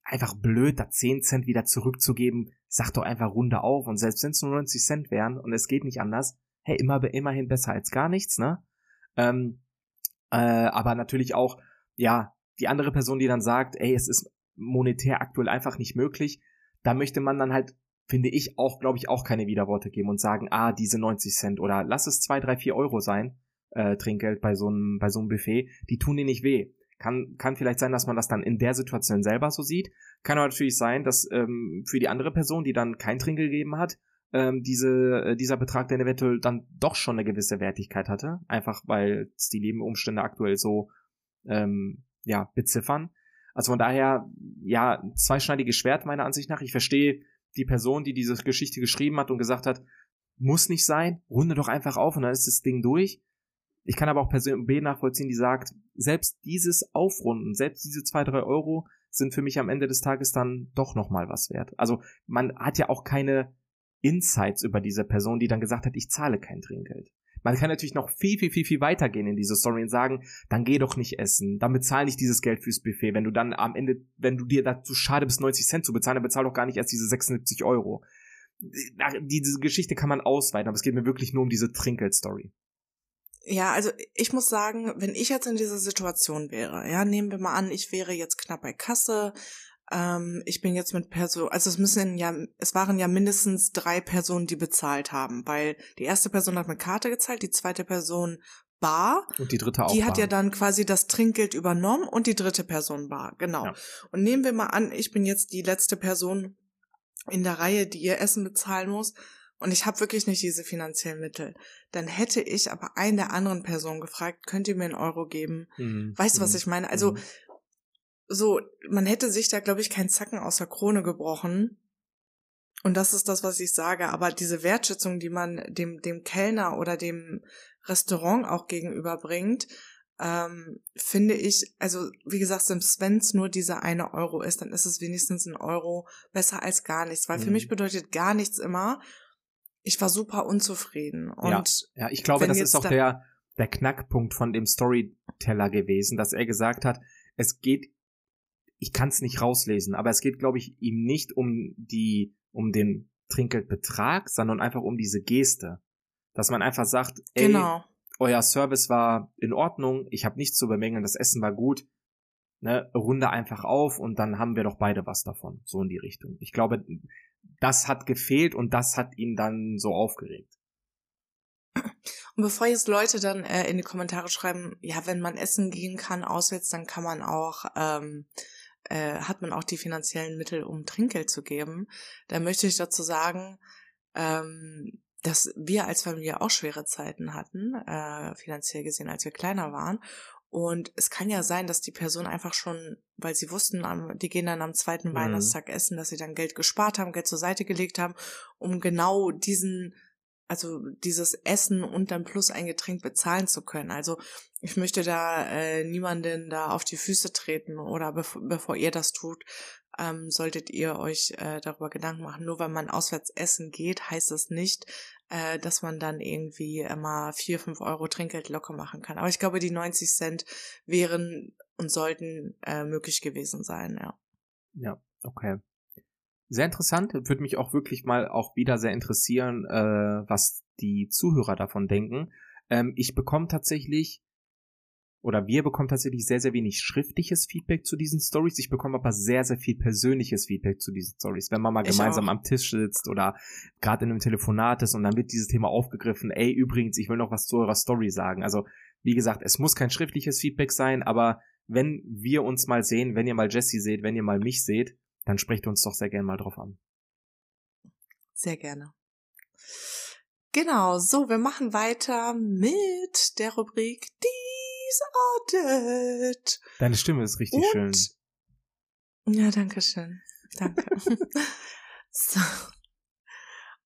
einfach blöd, da 10 Cent wieder zurückzugeben, sag doch einfach Runde auf und selbst wenn es nur 90 Cent wären und es geht nicht anders, hey, immer, immerhin besser als gar nichts, ne? Ähm, äh, aber natürlich auch, ja, die andere Person, die dann sagt, ey, es ist monetär aktuell einfach nicht möglich, da möchte man dann halt, finde ich, auch, glaube ich, auch keine Widerworte geben und sagen, ah, diese 90 Cent oder lass es 2, 3, 4 Euro sein, äh, Trinkgeld bei so einem, bei so einem Buffet, die tun dir nicht weh. Kann, kann vielleicht sein, dass man das dann in der Situation selber so sieht. Kann aber natürlich sein, dass ähm, für die andere Person, die dann kein Trinkgeld gegeben hat, ähm, diese, äh, dieser Betrag dann eventuell dann doch schon eine gewisse Wertigkeit hatte. Einfach weil die Nebenumstände aktuell so ähm, ja, beziffern. Also von daher, ja, zweischneidiges Schwert meiner Ansicht nach. Ich verstehe die Person, die diese Geschichte geschrieben hat und gesagt hat, muss nicht sein, runde doch einfach auf und dann ist das Ding durch. Ich kann aber auch Person B nachvollziehen, die sagt, selbst dieses Aufrunden, selbst diese zwei, drei Euro sind für mich am Ende des Tages dann doch nochmal was wert. Also man hat ja auch keine Insights über diese Person, die dann gesagt hat, ich zahle kein Trinkgeld. Man kann natürlich noch viel, viel, viel, viel weitergehen in diese Story und sagen, dann geh doch nicht essen, dann bezahl nicht dieses Geld fürs Buffet. Wenn du dann am Ende, wenn du dir dazu schade bist, 90 Cent zu bezahlen, dann bezahl doch gar nicht erst diese 76 Euro. Diese Geschichte kann man ausweiten, aber es geht mir wirklich nur um diese Trinkgeld-Story. Ja, also ich muss sagen, wenn ich jetzt in dieser Situation wäre, ja, nehmen wir mal an, ich wäre jetzt knapp bei Kasse, ähm, ich bin jetzt mit Person, also es müssen ja, es waren ja mindestens drei Personen, die bezahlt haben, weil die erste Person hat mit Karte gezahlt, die zweite Person bar. Und die dritte auch. Die hat bar. ja dann quasi das Trinkgeld übernommen und die dritte Person bar, genau. Ja. Und nehmen wir mal an, ich bin jetzt die letzte Person in der Reihe, die ihr Essen bezahlen muss und ich habe wirklich nicht diese finanziellen Mittel, dann hätte ich aber einen der anderen Personen gefragt, könnt ihr mir einen Euro geben? Mhm. Weißt du, was mhm. ich meine? Also mhm so, man hätte sich da, glaube ich, keinen Zacken aus der Krone gebrochen. Und das ist das, was ich sage. Aber diese Wertschätzung, die man dem, dem Kellner oder dem Restaurant auch gegenüberbringt, ähm, finde ich, also wie gesagt, wenn es nur dieser eine Euro ist, dann ist es wenigstens ein Euro besser als gar nichts. Weil mhm. für mich bedeutet gar nichts immer, ich war super unzufrieden. Und ja, ja ich glaube, das ist auch der, der Knackpunkt von dem Storyteller gewesen, dass er gesagt hat, es geht ich kann es nicht rauslesen, aber es geht, glaube ich, ihm nicht um die, um den Trinkgeldbetrag, sondern einfach um diese Geste. Dass man einfach sagt, ey, genau. euer Service war in Ordnung, ich habe nichts zu bemängeln, das Essen war gut, ne, runde einfach auf und dann haben wir doch beide was davon. So in die Richtung. Ich glaube, das hat gefehlt und das hat ihn dann so aufgeregt. Und bevor jetzt Leute dann äh, in die Kommentare schreiben, ja, wenn man essen gehen kann auswärts, dann kann man auch ähm, äh, hat man auch die finanziellen Mittel, um Trinkgeld zu geben. Da möchte ich dazu sagen, ähm, dass wir als Familie auch schwere Zeiten hatten, äh, finanziell gesehen, als wir kleiner waren. Und es kann ja sein, dass die Person einfach schon, weil sie wussten, die gehen dann am zweiten mhm. Weihnachtstag essen, dass sie dann Geld gespart haben, Geld zur Seite gelegt haben, um genau diesen also dieses Essen und dann plus ein Getränk bezahlen zu können. Also ich möchte da äh, niemanden da auf die Füße treten oder bev bevor ihr das tut, ähm, solltet ihr euch äh, darüber Gedanken machen. Nur weil man auswärts essen geht, heißt das nicht, äh, dass man dann irgendwie immer vier, fünf Euro Trinkgeld locker machen kann. Aber ich glaube, die 90 Cent wären und sollten äh, möglich gewesen sein, ja. Ja, okay sehr interessant. Würde mich auch wirklich mal auch wieder sehr interessieren, äh, was die Zuhörer davon denken. Ähm, ich bekomme tatsächlich oder wir bekommen tatsächlich sehr, sehr wenig schriftliches Feedback zu diesen Stories. Ich bekomme aber sehr, sehr viel persönliches Feedback zu diesen Stories. Wenn man mal ich gemeinsam auch. am Tisch sitzt oder gerade in einem Telefonat ist und dann wird dieses Thema aufgegriffen, ey, übrigens, ich will noch was zu eurer Story sagen. Also, wie gesagt, es muss kein schriftliches Feedback sein, aber wenn wir uns mal sehen, wenn ihr mal Jesse seht, wenn ihr mal mich seht, dann sprecht uns doch sehr gerne mal drauf an. Sehr gerne. Genau, so, wir machen weiter mit der Rubrik Dies Audit. Deine Stimme ist richtig Und, schön. Ja, danke schön. Danke. so.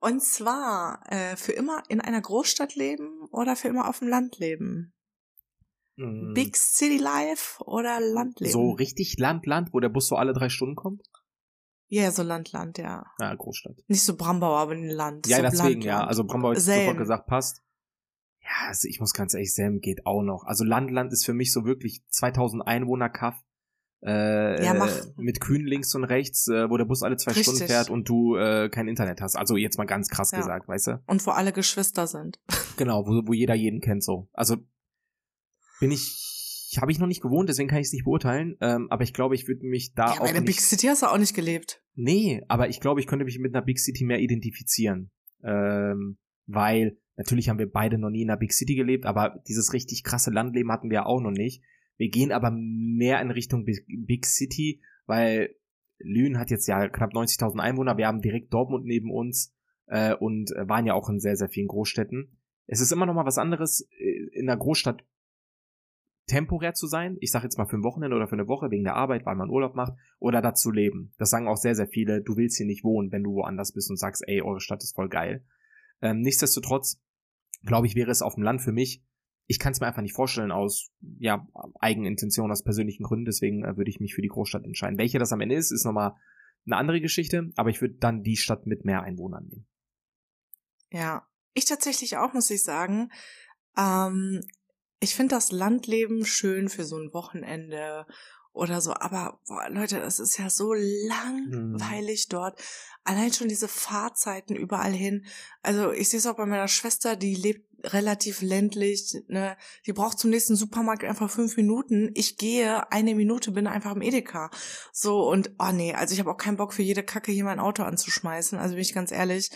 Und zwar äh, für immer in einer Großstadt leben oder für immer auf dem Land leben? Mm. Big City Life oder Landleben? So richtig Land, Land, wo der Bus so alle drei Stunden kommt? Ja, so Land, Land, ja. Ja, Großstadt. Nicht so Brambau, aber ein Land. Ja, so deswegen, Land, ja. Also Brambau Selm. sofort gesagt, passt. Ja, also ich muss ganz ehrlich, Selm geht auch noch. Also Land, Land ist für mich so wirklich 2000 Einwohner Kaff. Äh, Ja, mach. mit Kühen links und rechts, äh, wo der Bus alle zwei Richtig. Stunden fährt und du äh, kein Internet hast. Also jetzt mal ganz krass Ja. gesagt, weißt du? Und wo alle Geschwister sind. Genau, wo, wo jeder jeden kennt so. Also bin ich, habe ich noch nicht gewohnt, deswegen kann ich es nicht beurteilen. Ähm, aber ich glaube, ich würde mich da ja, auch aber in der Big City hast du auch nicht gelebt. Nee, aber ich glaube, ich könnte mich mit einer Big City mehr identifizieren. Ähm, weil natürlich haben wir beide noch nie in einer Big City gelebt, aber dieses richtig krasse Landleben hatten wir auch noch nicht. Wir gehen aber mehr in Richtung Big, Big City, weil Lünen hat jetzt ja knapp 90.000 Einwohner. Wir haben direkt Dortmund neben uns äh, und äh, waren ja auch in sehr, sehr vielen Großstädten. Es ist immer noch mal was anderes, äh, in einer Großstadt temporär zu sein. Ich sage jetzt mal für ein Wochenende oder für eine Woche wegen der Arbeit, weil man Urlaub macht oder da zu leben. Das sagen auch sehr, sehr viele. Du willst hier nicht wohnen, wenn du woanders bist und sagst, ey, eure Stadt ist voll geil. Ähm, nichtsdestotrotz, glaube ich, wäre es auf dem Land für mich. Ich kann es mir einfach nicht vorstellen aus ja Eigenintention, aus persönlichen Gründen. Deswegen äh, würde ich mich für die Großstadt entscheiden. Welche das am Ende ist, ist nochmal eine andere Geschichte. Aber ich würde dann die Stadt mit mehr Einwohnern nehmen. Ja. Ich tatsächlich auch, muss ich sagen. Ähm, ich finde das Landleben schön für so ein Wochenende oder so, aber boah, Leute, das ist ja so langweilig dort. Allein schon diese Fahrzeiten überall hin. Also ich sehe es auch bei meiner Schwester, die lebt relativ ländlich, ne? Die braucht zum nächsten Supermarkt einfach fünf Minuten. Ich gehe eine Minute, bin einfach im Edeka. So und oh nee, also ich habe auch keinen Bock für jede Kacke hier mein Auto anzuschmeißen. Also bin ich ganz ehrlich,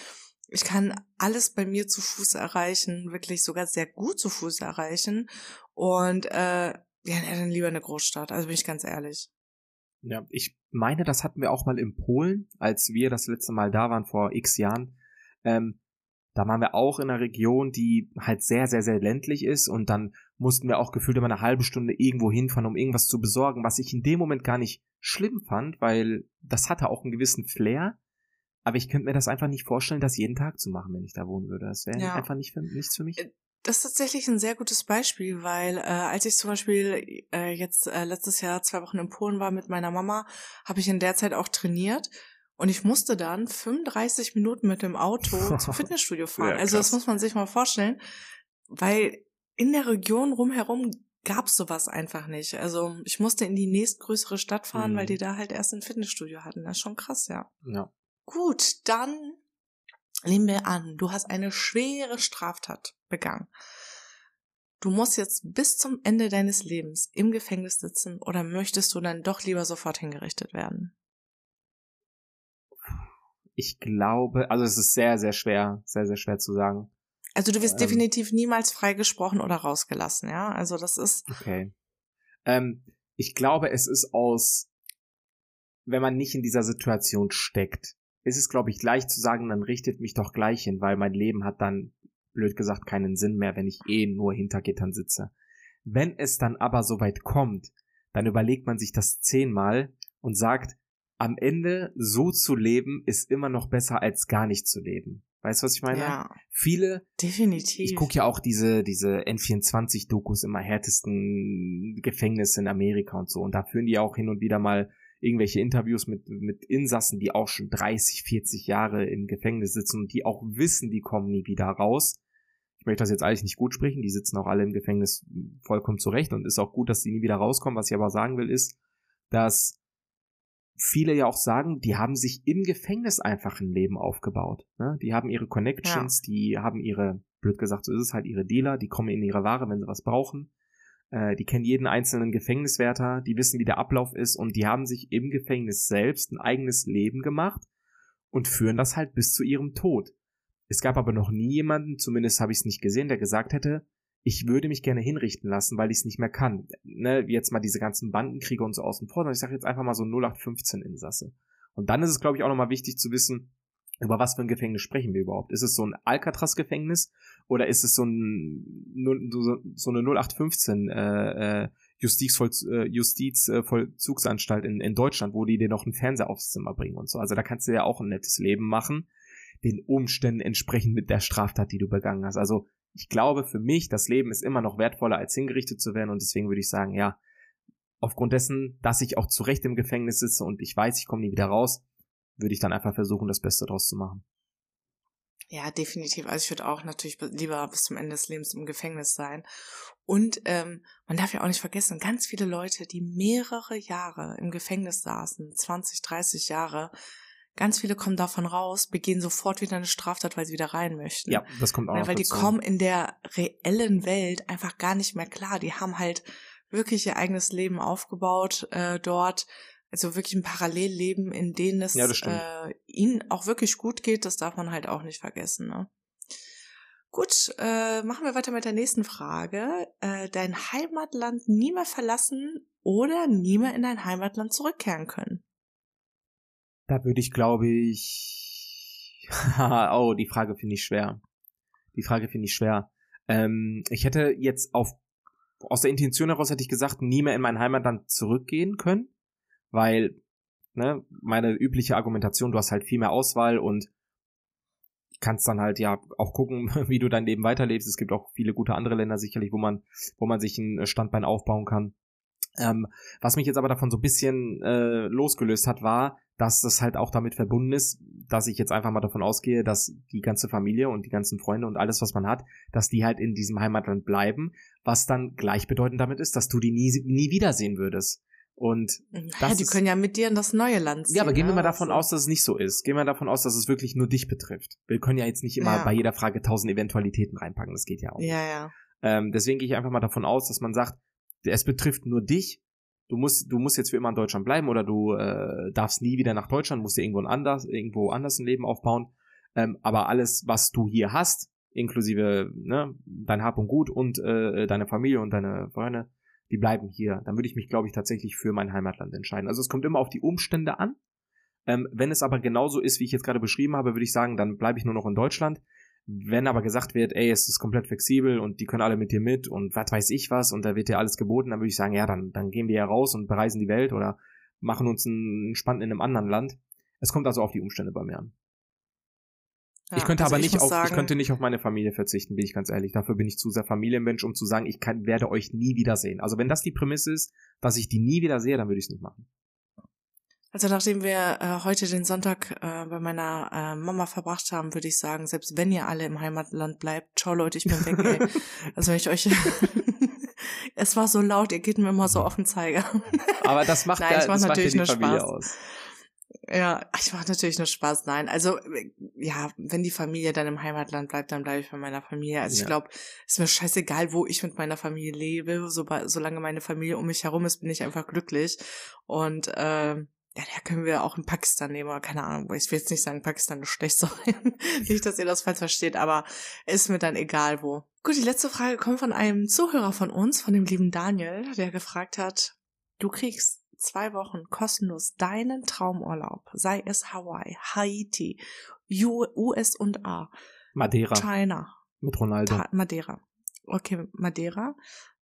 ich kann alles bei mir zu Fuß erreichen, wirklich sogar sehr gut zu Fuß erreichen. Und äh, ja, dann lieber eine Großstadt, also bin ich ganz ehrlich. Ja, ich meine, das hatten wir auch mal in Polen, als wir das letzte Mal da waren vor x Jahren. Ähm, da waren wir auch in einer Region, die halt sehr, sehr, sehr ländlich ist und dann mussten wir auch gefühlt immer eine halbe Stunde irgendwo hinfahren, um irgendwas zu besorgen, was ich in dem Moment gar nicht schlimm fand, weil das hatte auch einen gewissen Flair. Aber ich könnte mir das einfach nicht vorstellen, das jeden Tag zu machen, wenn ich da wohnen würde. Das wäre Ja. einfach nicht für, nichts für mich. Äh, Das ist tatsächlich ein sehr gutes Beispiel, weil äh, als ich zum Beispiel äh, jetzt äh, letztes Jahr zwei Wochen in Polen war mit meiner Mama, habe ich in der Zeit auch trainiert und ich musste dann 35 Minuten mit dem Auto zum Fitnessstudio fahren. Ja, also das muss man sich mal vorstellen, weil in der Region rumherum gab's sowas einfach nicht. Also ich musste in die nächstgrößere Stadt fahren, Mhm. weil die da halt erst ein Fitnessstudio hatten. Das ist schon krass, ja. Ja. Gut, dann nehmen wir an, du hast eine schwere Straftat begangen. Du musst jetzt bis zum Ende deines Lebens im Gefängnis sitzen oder möchtest du dann doch lieber sofort hingerichtet werden? Ich glaube, also es ist sehr, sehr schwer, sehr, sehr schwer zu sagen. Also du wirst Ähm. definitiv niemals freigesprochen oder rausgelassen, ja? Also das ist, Okay. Ähm, ich glaube, es ist aus, wenn man nicht in dieser Situation steckt, ist es, glaube ich, leicht zu sagen, dann richtet mich doch gleich hin, weil mein Leben hat dann, blöd gesagt, keinen Sinn mehr, wenn ich eh nur hinter Gittern sitze. Wenn es dann aber so weit kommt, dann überlegt man sich das zehnmal und sagt, am Ende so zu leben ist immer noch besser als gar nicht zu leben. Weißt du, was ich meine? ja, Viele definitiv. ich gucke ja auch diese, diese N24-Dokus immer härtesten Gefängnisse in Amerika und so. Und da führen die auch hin und wieder mal irgendwelche Interviews mit, mit Insassen, die auch schon 30, 40 Jahre im Gefängnis sitzen und die auch wissen, die kommen nie wieder raus. Ich möchte das jetzt eigentlich nicht gut sprechen, die sitzen auch alle im Gefängnis vollkommen zurecht und ist auch gut, dass die nie wieder rauskommen. Was ich aber sagen will, ist, dass viele ja auch sagen, die haben sich im Gefängnis einfach ein Leben aufgebaut. Ne? Die haben ihre Connections, die haben ihre, blöd gesagt, so ist es halt ihre Dealer, die kommen in ihre Ware, wenn sie was brauchen. Äh, die kennen jeden einzelnen Gefängniswärter, die wissen, wie der Ablauf ist und die haben sich im Gefängnis selbst ein eigenes Leben gemacht und führen das halt bis zu ihrem Tod. Es gab aber noch nie jemanden, zumindest habe ich es nicht gesehen, der gesagt hätte, ich würde mich gerne hinrichten lassen, weil ich es nicht mehr kann. Ne, jetzt mal diese ganzen Bandenkriege und so außen vor, sondern ich sage jetzt einfach mal so 0815-Insasse. Und dann ist es, glaube ich, auch nochmal wichtig zu wissen, über was für ein Gefängnis sprechen wir überhaupt. Ist es so ein Alcatraz-Gefängnis oder ist es so, ein, so eine 0815 äh, äh, äh, Justizvollzugsanstalt in, in Deutschland, wo die dir noch einen Fernseher aufs Zimmer bringen und so. Also da kannst du ja auch ein nettes Leben machen, den Umständen entsprechend mit der Straftat, die du begangen hast. Also ich glaube für mich, das Leben ist immer noch wertvoller, als hingerichtet zu werden und deswegen würde ich sagen, ja, aufgrund dessen, dass ich auch zu Recht im Gefängnis sitze und ich weiß, ich komme nie wieder raus, würde ich dann einfach versuchen, das Beste draus zu machen. Ja, definitiv. Also ich würde auch natürlich lieber bis zum Ende des Lebens im Gefängnis sein. Und ähm, man darf ja auch nicht vergessen, ganz viele Leute, die mehrere Jahre im Gefängnis saßen, 20, 30 Jahre, ganz viele kommen davon raus, begehen sofort wieder eine Straftat, weil sie wieder rein möchten. Ja, das kommt auch. Weil, weil die kommen in der reellen Welt einfach gar nicht mehr klar. Die haben halt wirklich ihr eigenes Leben aufgebaut äh, dort. Also wirklich ein Parallelleben, in dem es Ja, äh, ihnen auch wirklich gut geht, das darf man halt auch nicht vergessen. Ne? Gut, äh, machen wir weiter mit der nächsten Frage. Äh, dein Heimatland nie mehr verlassen oder nie mehr in dein Heimatland zurückkehren können? Da würde ich, glaube ich. oh, die Frage finde ich schwer. Die Frage finde ich schwer. Ähm, ich hätte jetzt auf aus der Intention heraus hätte ich gesagt, nie mehr in mein Heimatland zurückgehen können, weil ne, meine übliche Argumentation, du hast halt viel mehr Auswahl und kannst dann halt ja auch gucken, wie du dein Leben weiterlebst. Es gibt auch viele gute andere Länder sicherlich, wo man wo man sich ein Standbein aufbauen kann. Ähm, was mich jetzt aber davon so ein bisschen äh, losgelöst hat, war, dass das halt auch damit verbunden ist, dass ich jetzt einfach mal davon ausgehe, dass die ganze Familie und die ganzen Freunde und alles, was man hat, dass die halt in diesem Heimatland bleiben, was dann gleichbedeutend damit ist, dass du die nie, nie wiedersehen würdest. Und Ja, das die ist- können ja mit dir in das neue Land ziehen. ja, aber gehen wir ne? mal davon Also- aus, dass es nicht so ist. Gehen wir davon aus, dass es wirklich nur dich betrifft. Wir können ja jetzt nicht immer Ja. bei jeder Frage tausend Eventualitäten reinpacken. Das geht ja auch. nicht. Ja, ja. Ähm, deswegen gehe ich einfach mal davon aus, dass man sagt, es betrifft nur dich. Du musst, du musst jetzt für immer in Deutschland bleiben oder du äh, darfst nie wieder nach Deutschland, musst dir irgendwo anders, irgendwo anders ein Leben aufbauen. Ähm, aber alles, was du hier hast, inklusive ne, dein Hab und Gut und äh, deine Familie und deine Freunde, die bleiben hier. Dann würde ich mich, glaube ich, tatsächlich für mein Heimatland entscheiden. Also es kommt immer auf die Umstände an. Ähm, wenn es aber genauso ist, wie ich jetzt gerade beschrieben habe, würde ich sagen, dann bleibe ich nur noch in Deutschland. Wenn aber gesagt wird, ey, es ist komplett flexibel und die können alle mit dir mit und was weiß ich was und da wird dir alles geboten, dann würde ich sagen, ja, dann, dann gehen wir ja raus und bereisen die Welt oder machen uns einen entspannt in einem anderen Land. Es kommt also auf die Umstände bei mir an. Ja. ich könnte also aber nicht muss auf, sagen, ich könnte nicht auf meine Familie verzichten, bin ich ganz ehrlich. Dafür bin ich zu sehr Familienmensch, um zu sagen, ich kann, werde euch nie wiedersehen. Also wenn das die Prämisse ist, dass ich die nie wieder sehe, dann würde ich es nicht machen. Also nachdem wir äh, heute den Sonntag äh, bei meiner äh, Mama verbracht haben, würde ich sagen, selbst wenn ihr alle im Heimatland bleibt, ciao Leute, ich bin weg, ey. Also wenn ich euch es war so laut, ihr geht mir immer so auf den Zeiger. Aber das macht Nein, ja, ich das macht ja natürlich die nur Familie Spaß. aus. Ja, ich mache natürlich nur Spaß. Nein, also äh, ja, wenn die Familie dann im Heimatland bleibt, dann bleibe ich bei meiner Familie. Also Ja. ich glaube, ist mir scheißegal, wo ich mit meiner Familie lebe. So, solange meine Familie um mich herum ist, bin ich einfach glücklich. Und ähm, ja, da können wir auch in Pakistan nehmen, oder keine Ahnung, ich will jetzt nicht sagen, Pakistan ist schlecht sein. nicht, dass ihr das falsch versteht, aber ist mir dann egal wo. Gut, die letzte Frage kommt von einem Zuhörer von uns, von dem lieben Daniel, der gefragt hat, du kriegst zwei Wochen kostenlos deinen Traumurlaub, sei es Hawaii, Haiti, US und A, Madeira China, mit Ronaldo. Ta Madeira. Okay, Madeira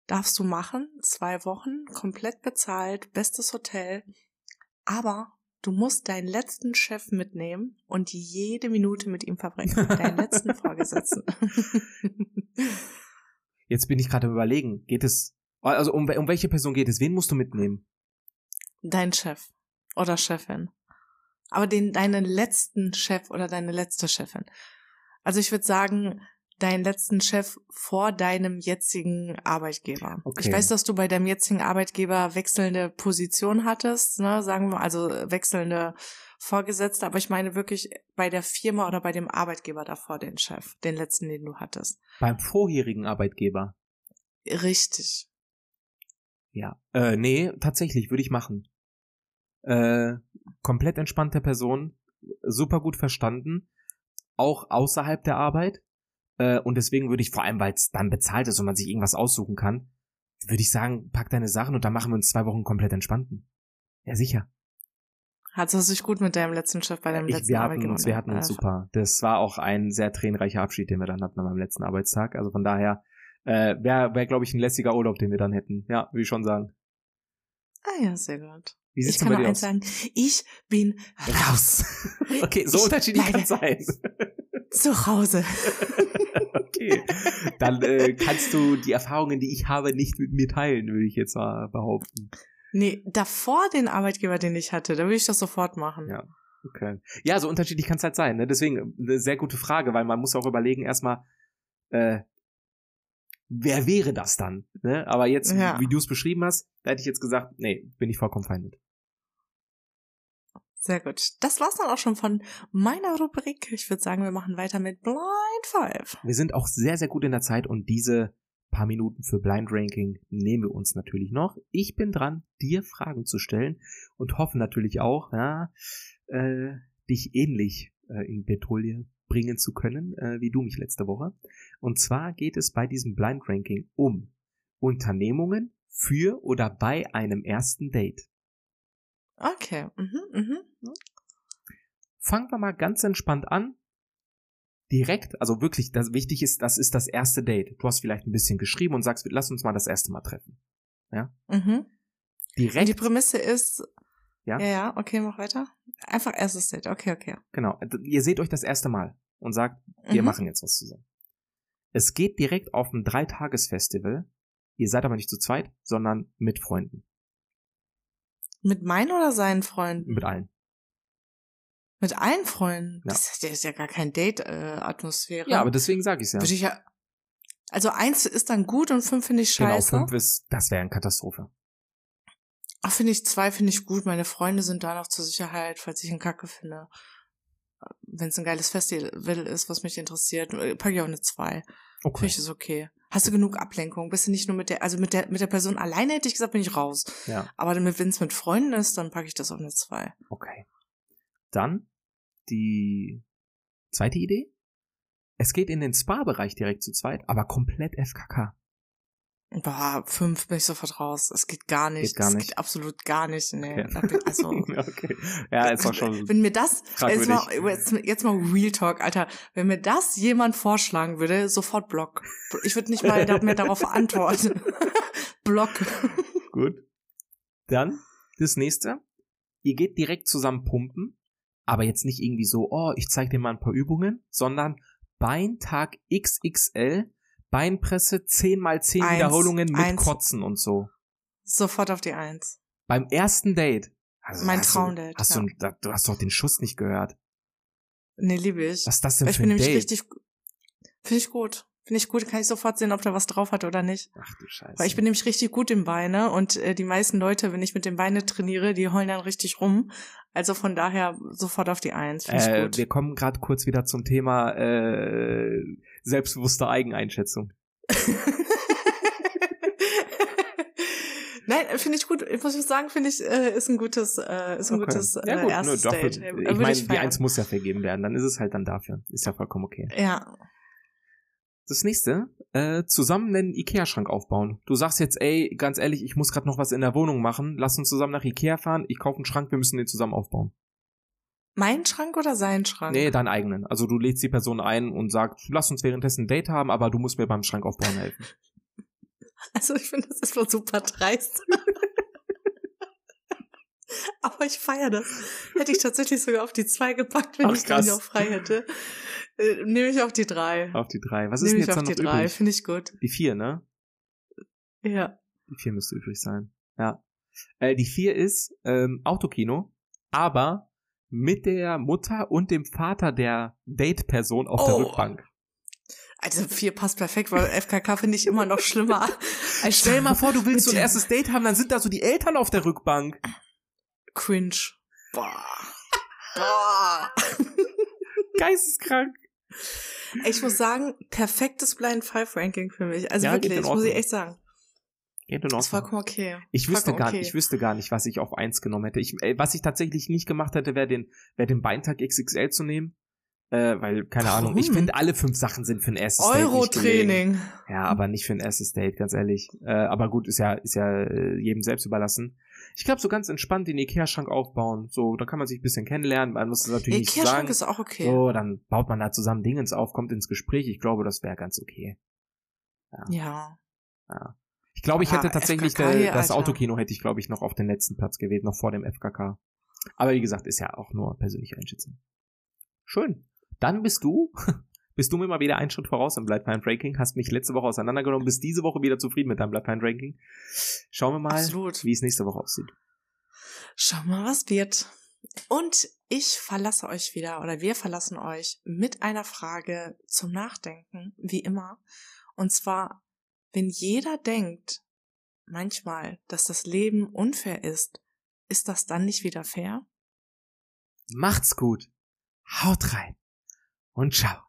darfst du machen, zwei Wochen, komplett bezahlt, bestes Hotel, aber du musst deinen letzten Chef mitnehmen und jede Minute mit ihm verbringen, deinen letzten Vorgesetzten. Jetzt bin ich gerade am überlegen, geht es, also um, um welche Person geht es? Wen musst du mitnehmen? Dein Chef oder Chefin. Aber den, deinen letzten Chef oder deine letzte Chefin. Also ich würde sagen, deinen letzten Chef vor deinem jetzigen Arbeitgeber. Okay. Ich weiß, dass du bei deinem jetzigen Arbeitgeber wechselnde Position hattest, ne, sagen wir, also wechselnde Vorgesetzte, aber ich meine wirklich bei der Firma oder bei dem Arbeitgeber davor den Chef, den letzten, den du hattest. Beim vorherigen Arbeitgeber. Richtig. Ja. Äh, nee, tatsächlich, würde ich machen. Äh, komplett entspannte Person, super gut verstanden, auch außerhalb der Arbeit. Äh, und deswegen würde ich, vor allem weil es dann bezahlt ist und man sich irgendwas aussuchen kann, würde ich sagen, pack deine Sachen und dann machen wir uns zwei Wochen komplett entspannten. Ja, sicher. Hattest du dich gut mit deinem letzten Chef bei deinem Ich, letzten wir hatten Arbeitgeber? uns, wir hatten uns äh, super. Das war auch ein sehr tränenreicher Abschied, den wir dann hatten an meinem letzten Arbeitstag. Also von daher äh, wäre, wär, glaube ich, ein lässiger Urlaub, den wir dann hätten. Ja, würde ich schon sagen. Ah ja, sehr gut. Wie Ich sieht's kann denn nur bei dir eins sagen, ich bin raus. okay, so Ich unterschiedlich kann sein. Zu Hause. okay. Dann äh, kannst du die Erfahrungen, die ich habe, nicht mit mir teilen, würde ich jetzt mal behaupten. Nee, davor den Arbeitgeber, den ich hatte, da würde ich das sofort machen. Ja. Okay. Ja, so unterschiedlich kann es halt sein. Ne? Deswegen eine sehr gute Frage, weil man muss auch überlegen erstmal, äh, wer wäre das dann? Ne? Aber jetzt, Ja. wie du es beschrieben hast, da hätte ich jetzt gesagt, nee, bin ich vollkommen fein mit. Sehr gut. Das war's dann auch schon von meiner Rubrik. Ich würde sagen, wir machen weiter mit Blind Five. Wir sind auch sehr, sehr gut in der Zeit und diese paar Minuten für Blind Ranking nehmen wir uns natürlich noch. Ich bin dran, dir Fragen zu stellen und hoffe natürlich auch, ja, äh, dich ähnlich äh, in Betrouille bringen zu können, äh, wie du mich letzte Woche. Und zwar geht es bei diesem Blind Ranking um Unternehmungen für oder bei einem ersten Date. Okay. Mhm, mhm. Fangen wir mal ganz entspannt an. Direkt, also wirklich, das wichtig ist, das ist das erste Date. Du hast vielleicht ein bisschen geschrieben und sagst, lass uns mal das erste Mal treffen. Mhm. Und Direkt, die Prämisse ist. Ja? Ja, ja, okay, mach weiter. Einfach erstes Date. Okay, okay. genau. Ihr seht euch das erste Mal und sagt, wir Mhm. machen jetzt was zusammen. Es geht direkt auf ein Dreitagesfestival. Ihr seid aber nicht zu zweit, sondern mit Freunden, Mit meinen oder seinen Freunden? mit allen. Mit allen Freunden? Ja. Das ist, das ist ja gar kein Date-Atmosphäre. Ja, aber deswegen sage ich ja. Würde ich ja. Also eins ist dann gut und fünf finde ich Genau, scheiße. fünf ist, das wäre eine Katastrophe. Ach, finde ich zwei, finde ich gut. Meine Freunde sind da noch zur Sicherheit, falls ich einen Kacke finde. Wenn es ein geiles Festival ist, was mich interessiert, äh, packe ich auch eine zwei. Finde Okay. ich ist okay. Hast du genug Ablenkung? Bist du nicht nur mit der, also mit der, mit der Person alleine hätte ich gesagt, bin ich raus. Ja, Aber wenn es mit Freunden ist, dann packe ich das auf eine zwei. okay. Dann die zweite Idee. Es geht in den Spa-Bereich direkt zu zweit, aber komplett FKK. Boah, fünf bin ich sofort raus. Es geht gar nicht. Geht gar Es nicht. geht absolut gar nicht. Nee. Okay. Also, okay. Ja, ist auch schon. Wenn mir das, jetzt mal, jetzt, jetzt mal Real Talk, Alter, wenn mir das jemand vorschlagen würde, sofort Block. Ich würde nicht mal mehr darauf antworten. Block. Gut. Dann das nächste. Ihr geht direkt zusammen pumpen, aber jetzt nicht irgendwie so, oh, ich zeig dir mal ein paar Übungen, sondern Beintag XXL, Beinpresse 10 mal 10 Eins, Wiederholungen mit eins. Kotzen und so. Sofort auf die Eins. Beim ersten Date. Also Mein hast Traumdate, Du, hast ja. du, da- du hast doch den Schuss nicht gehört. Nee, liebe ich. Was ist das denn Weil ich für bin ein nämlich Date? richtig, finde ich gut. Finde ich gut, kann ich sofort sehen, ob der was drauf hat oder nicht. Ach du Scheiße. Weil ich bin nämlich richtig gut im Beine und äh, die meisten Leute, wenn ich mit den Beine trainiere, die heulen dann richtig rum. Also von daher sofort auf die Eins. Äh, gut. wir kommen gerade kurz wieder zum Thema äh, selbstbewusste Eigeneinschätzung. Nein, finde ich gut. Ich muss ich sagen, finde ich, äh, ist ein gutes, äh, ist ein Okay. gutes äh, ja, gut, erstes nö, dafür, Date. Äh, Ich meine, die. Eins muss ja vergeben werden, dann ist es halt dann dafür. Ist ja vollkommen okay. Ja. Das nächste, äh, zusammen einen Ikea-Schrank aufbauen. Du sagst jetzt, ey, ganz ehrlich, ich muss gerade noch was in der Wohnung machen. Lass uns zusammen nach Ikea fahren. Ich kaufe einen Schrank, wir müssen den zusammen aufbauen. Mein Schrank oder sein Schrank? Nee, deinen eigenen. Also du lädst die Person ein und sagst, lass uns währenddessen ein Date haben, aber du musst mir beim Schrank aufbauen helfen. Also ich finde, das ist wohl super dreist. Aber ich feiere das. Hätte ich tatsächlich sogar auf die zwei gepackt, wenn Ach, ich krass. noch frei hätte. Äh, nehme ich auf die drei. Auf die drei. Was ist Nehme denn ich jetzt auf dann die noch drei. Finde ich gut. Die vier, ne? Ja. Die vier müsste übrig sein. Ja. Äh, die vier ist ähm, Autokino, aber mit der Mutter und dem Vater der Date-Person auf der Oh. Rückbank. Also vier passt perfekt, weil FKK finde ich immer noch schlimmer. als Stell dir mal vor, du willst so ein erstes Date haben, dann sind da so die Eltern auf der Rückbank. Cringe. Boah. Boah. Geisteskrank. Ich muss sagen, perfektes Blind Five Ranking für mich. Also Ja, wirklich, muss ich echt sagen. Geht in Das Ordnung. vollkommen okay. Ich wüsste Vollkommen gar, okay. ich wüsste gar nicht, was ich auf eins genommen hätte. Ich, äh, was ich tatsächlich nicht gemacht hätte, wäre den, wäre den Beintag XXL zu nehmen. Äh, weil, keine Ahnung, ich Warum? finde, alle fünf Sachen sind für ein erstes Date. Euro-Training. Ja, aber nicht für ein erstes Date, ganz ehrlich. Äh, aber gut, ist ja, ist ja äh, jedem selbst überlassen. Ich glaube, so ganz entspannt den Ikea-Schrank aufbauen. So, da kann man sich ein bisschen kennenlernen. Man muss es natürlich nicht Ikea-Schrank sagen. ist auch okay. So, dann baut man da zusammen Dingens auf, kommt ins Gespräch. Ich glaube, das wäre ganz okay. Ja. Ja. Ich glaube, ich Aber hätte tatsächlich FKK äh, das Alter. Autokino hätte ich, glaube ich, noch auf den letzten Platz gewählt, noch vor dem FKK. Aber wie gesagt, ist ja auch nur persönliche Einschätzung. Schön. Dann bist du, bist du mir mal wieder einen Schritt voraus im Blood Pine Ranking, hast mich letzte Woche auseinandergenommen, bist diese Woche wieder zufrieden mit deinem Blood Pine Ranking. Schauen wir mal, wie es nächste Woche aussieht. Schau mal, was wird. Und ich verlasse euch wieder oder wir verlassen euch mit einer Frage zum Nachdenken, wie immer. Und zwar, wenn jeder denkt, manchmal, dass das Leben unfair ist, ist das dann nicht wieder fair? Macht's gut. Haut rein. Und ciao.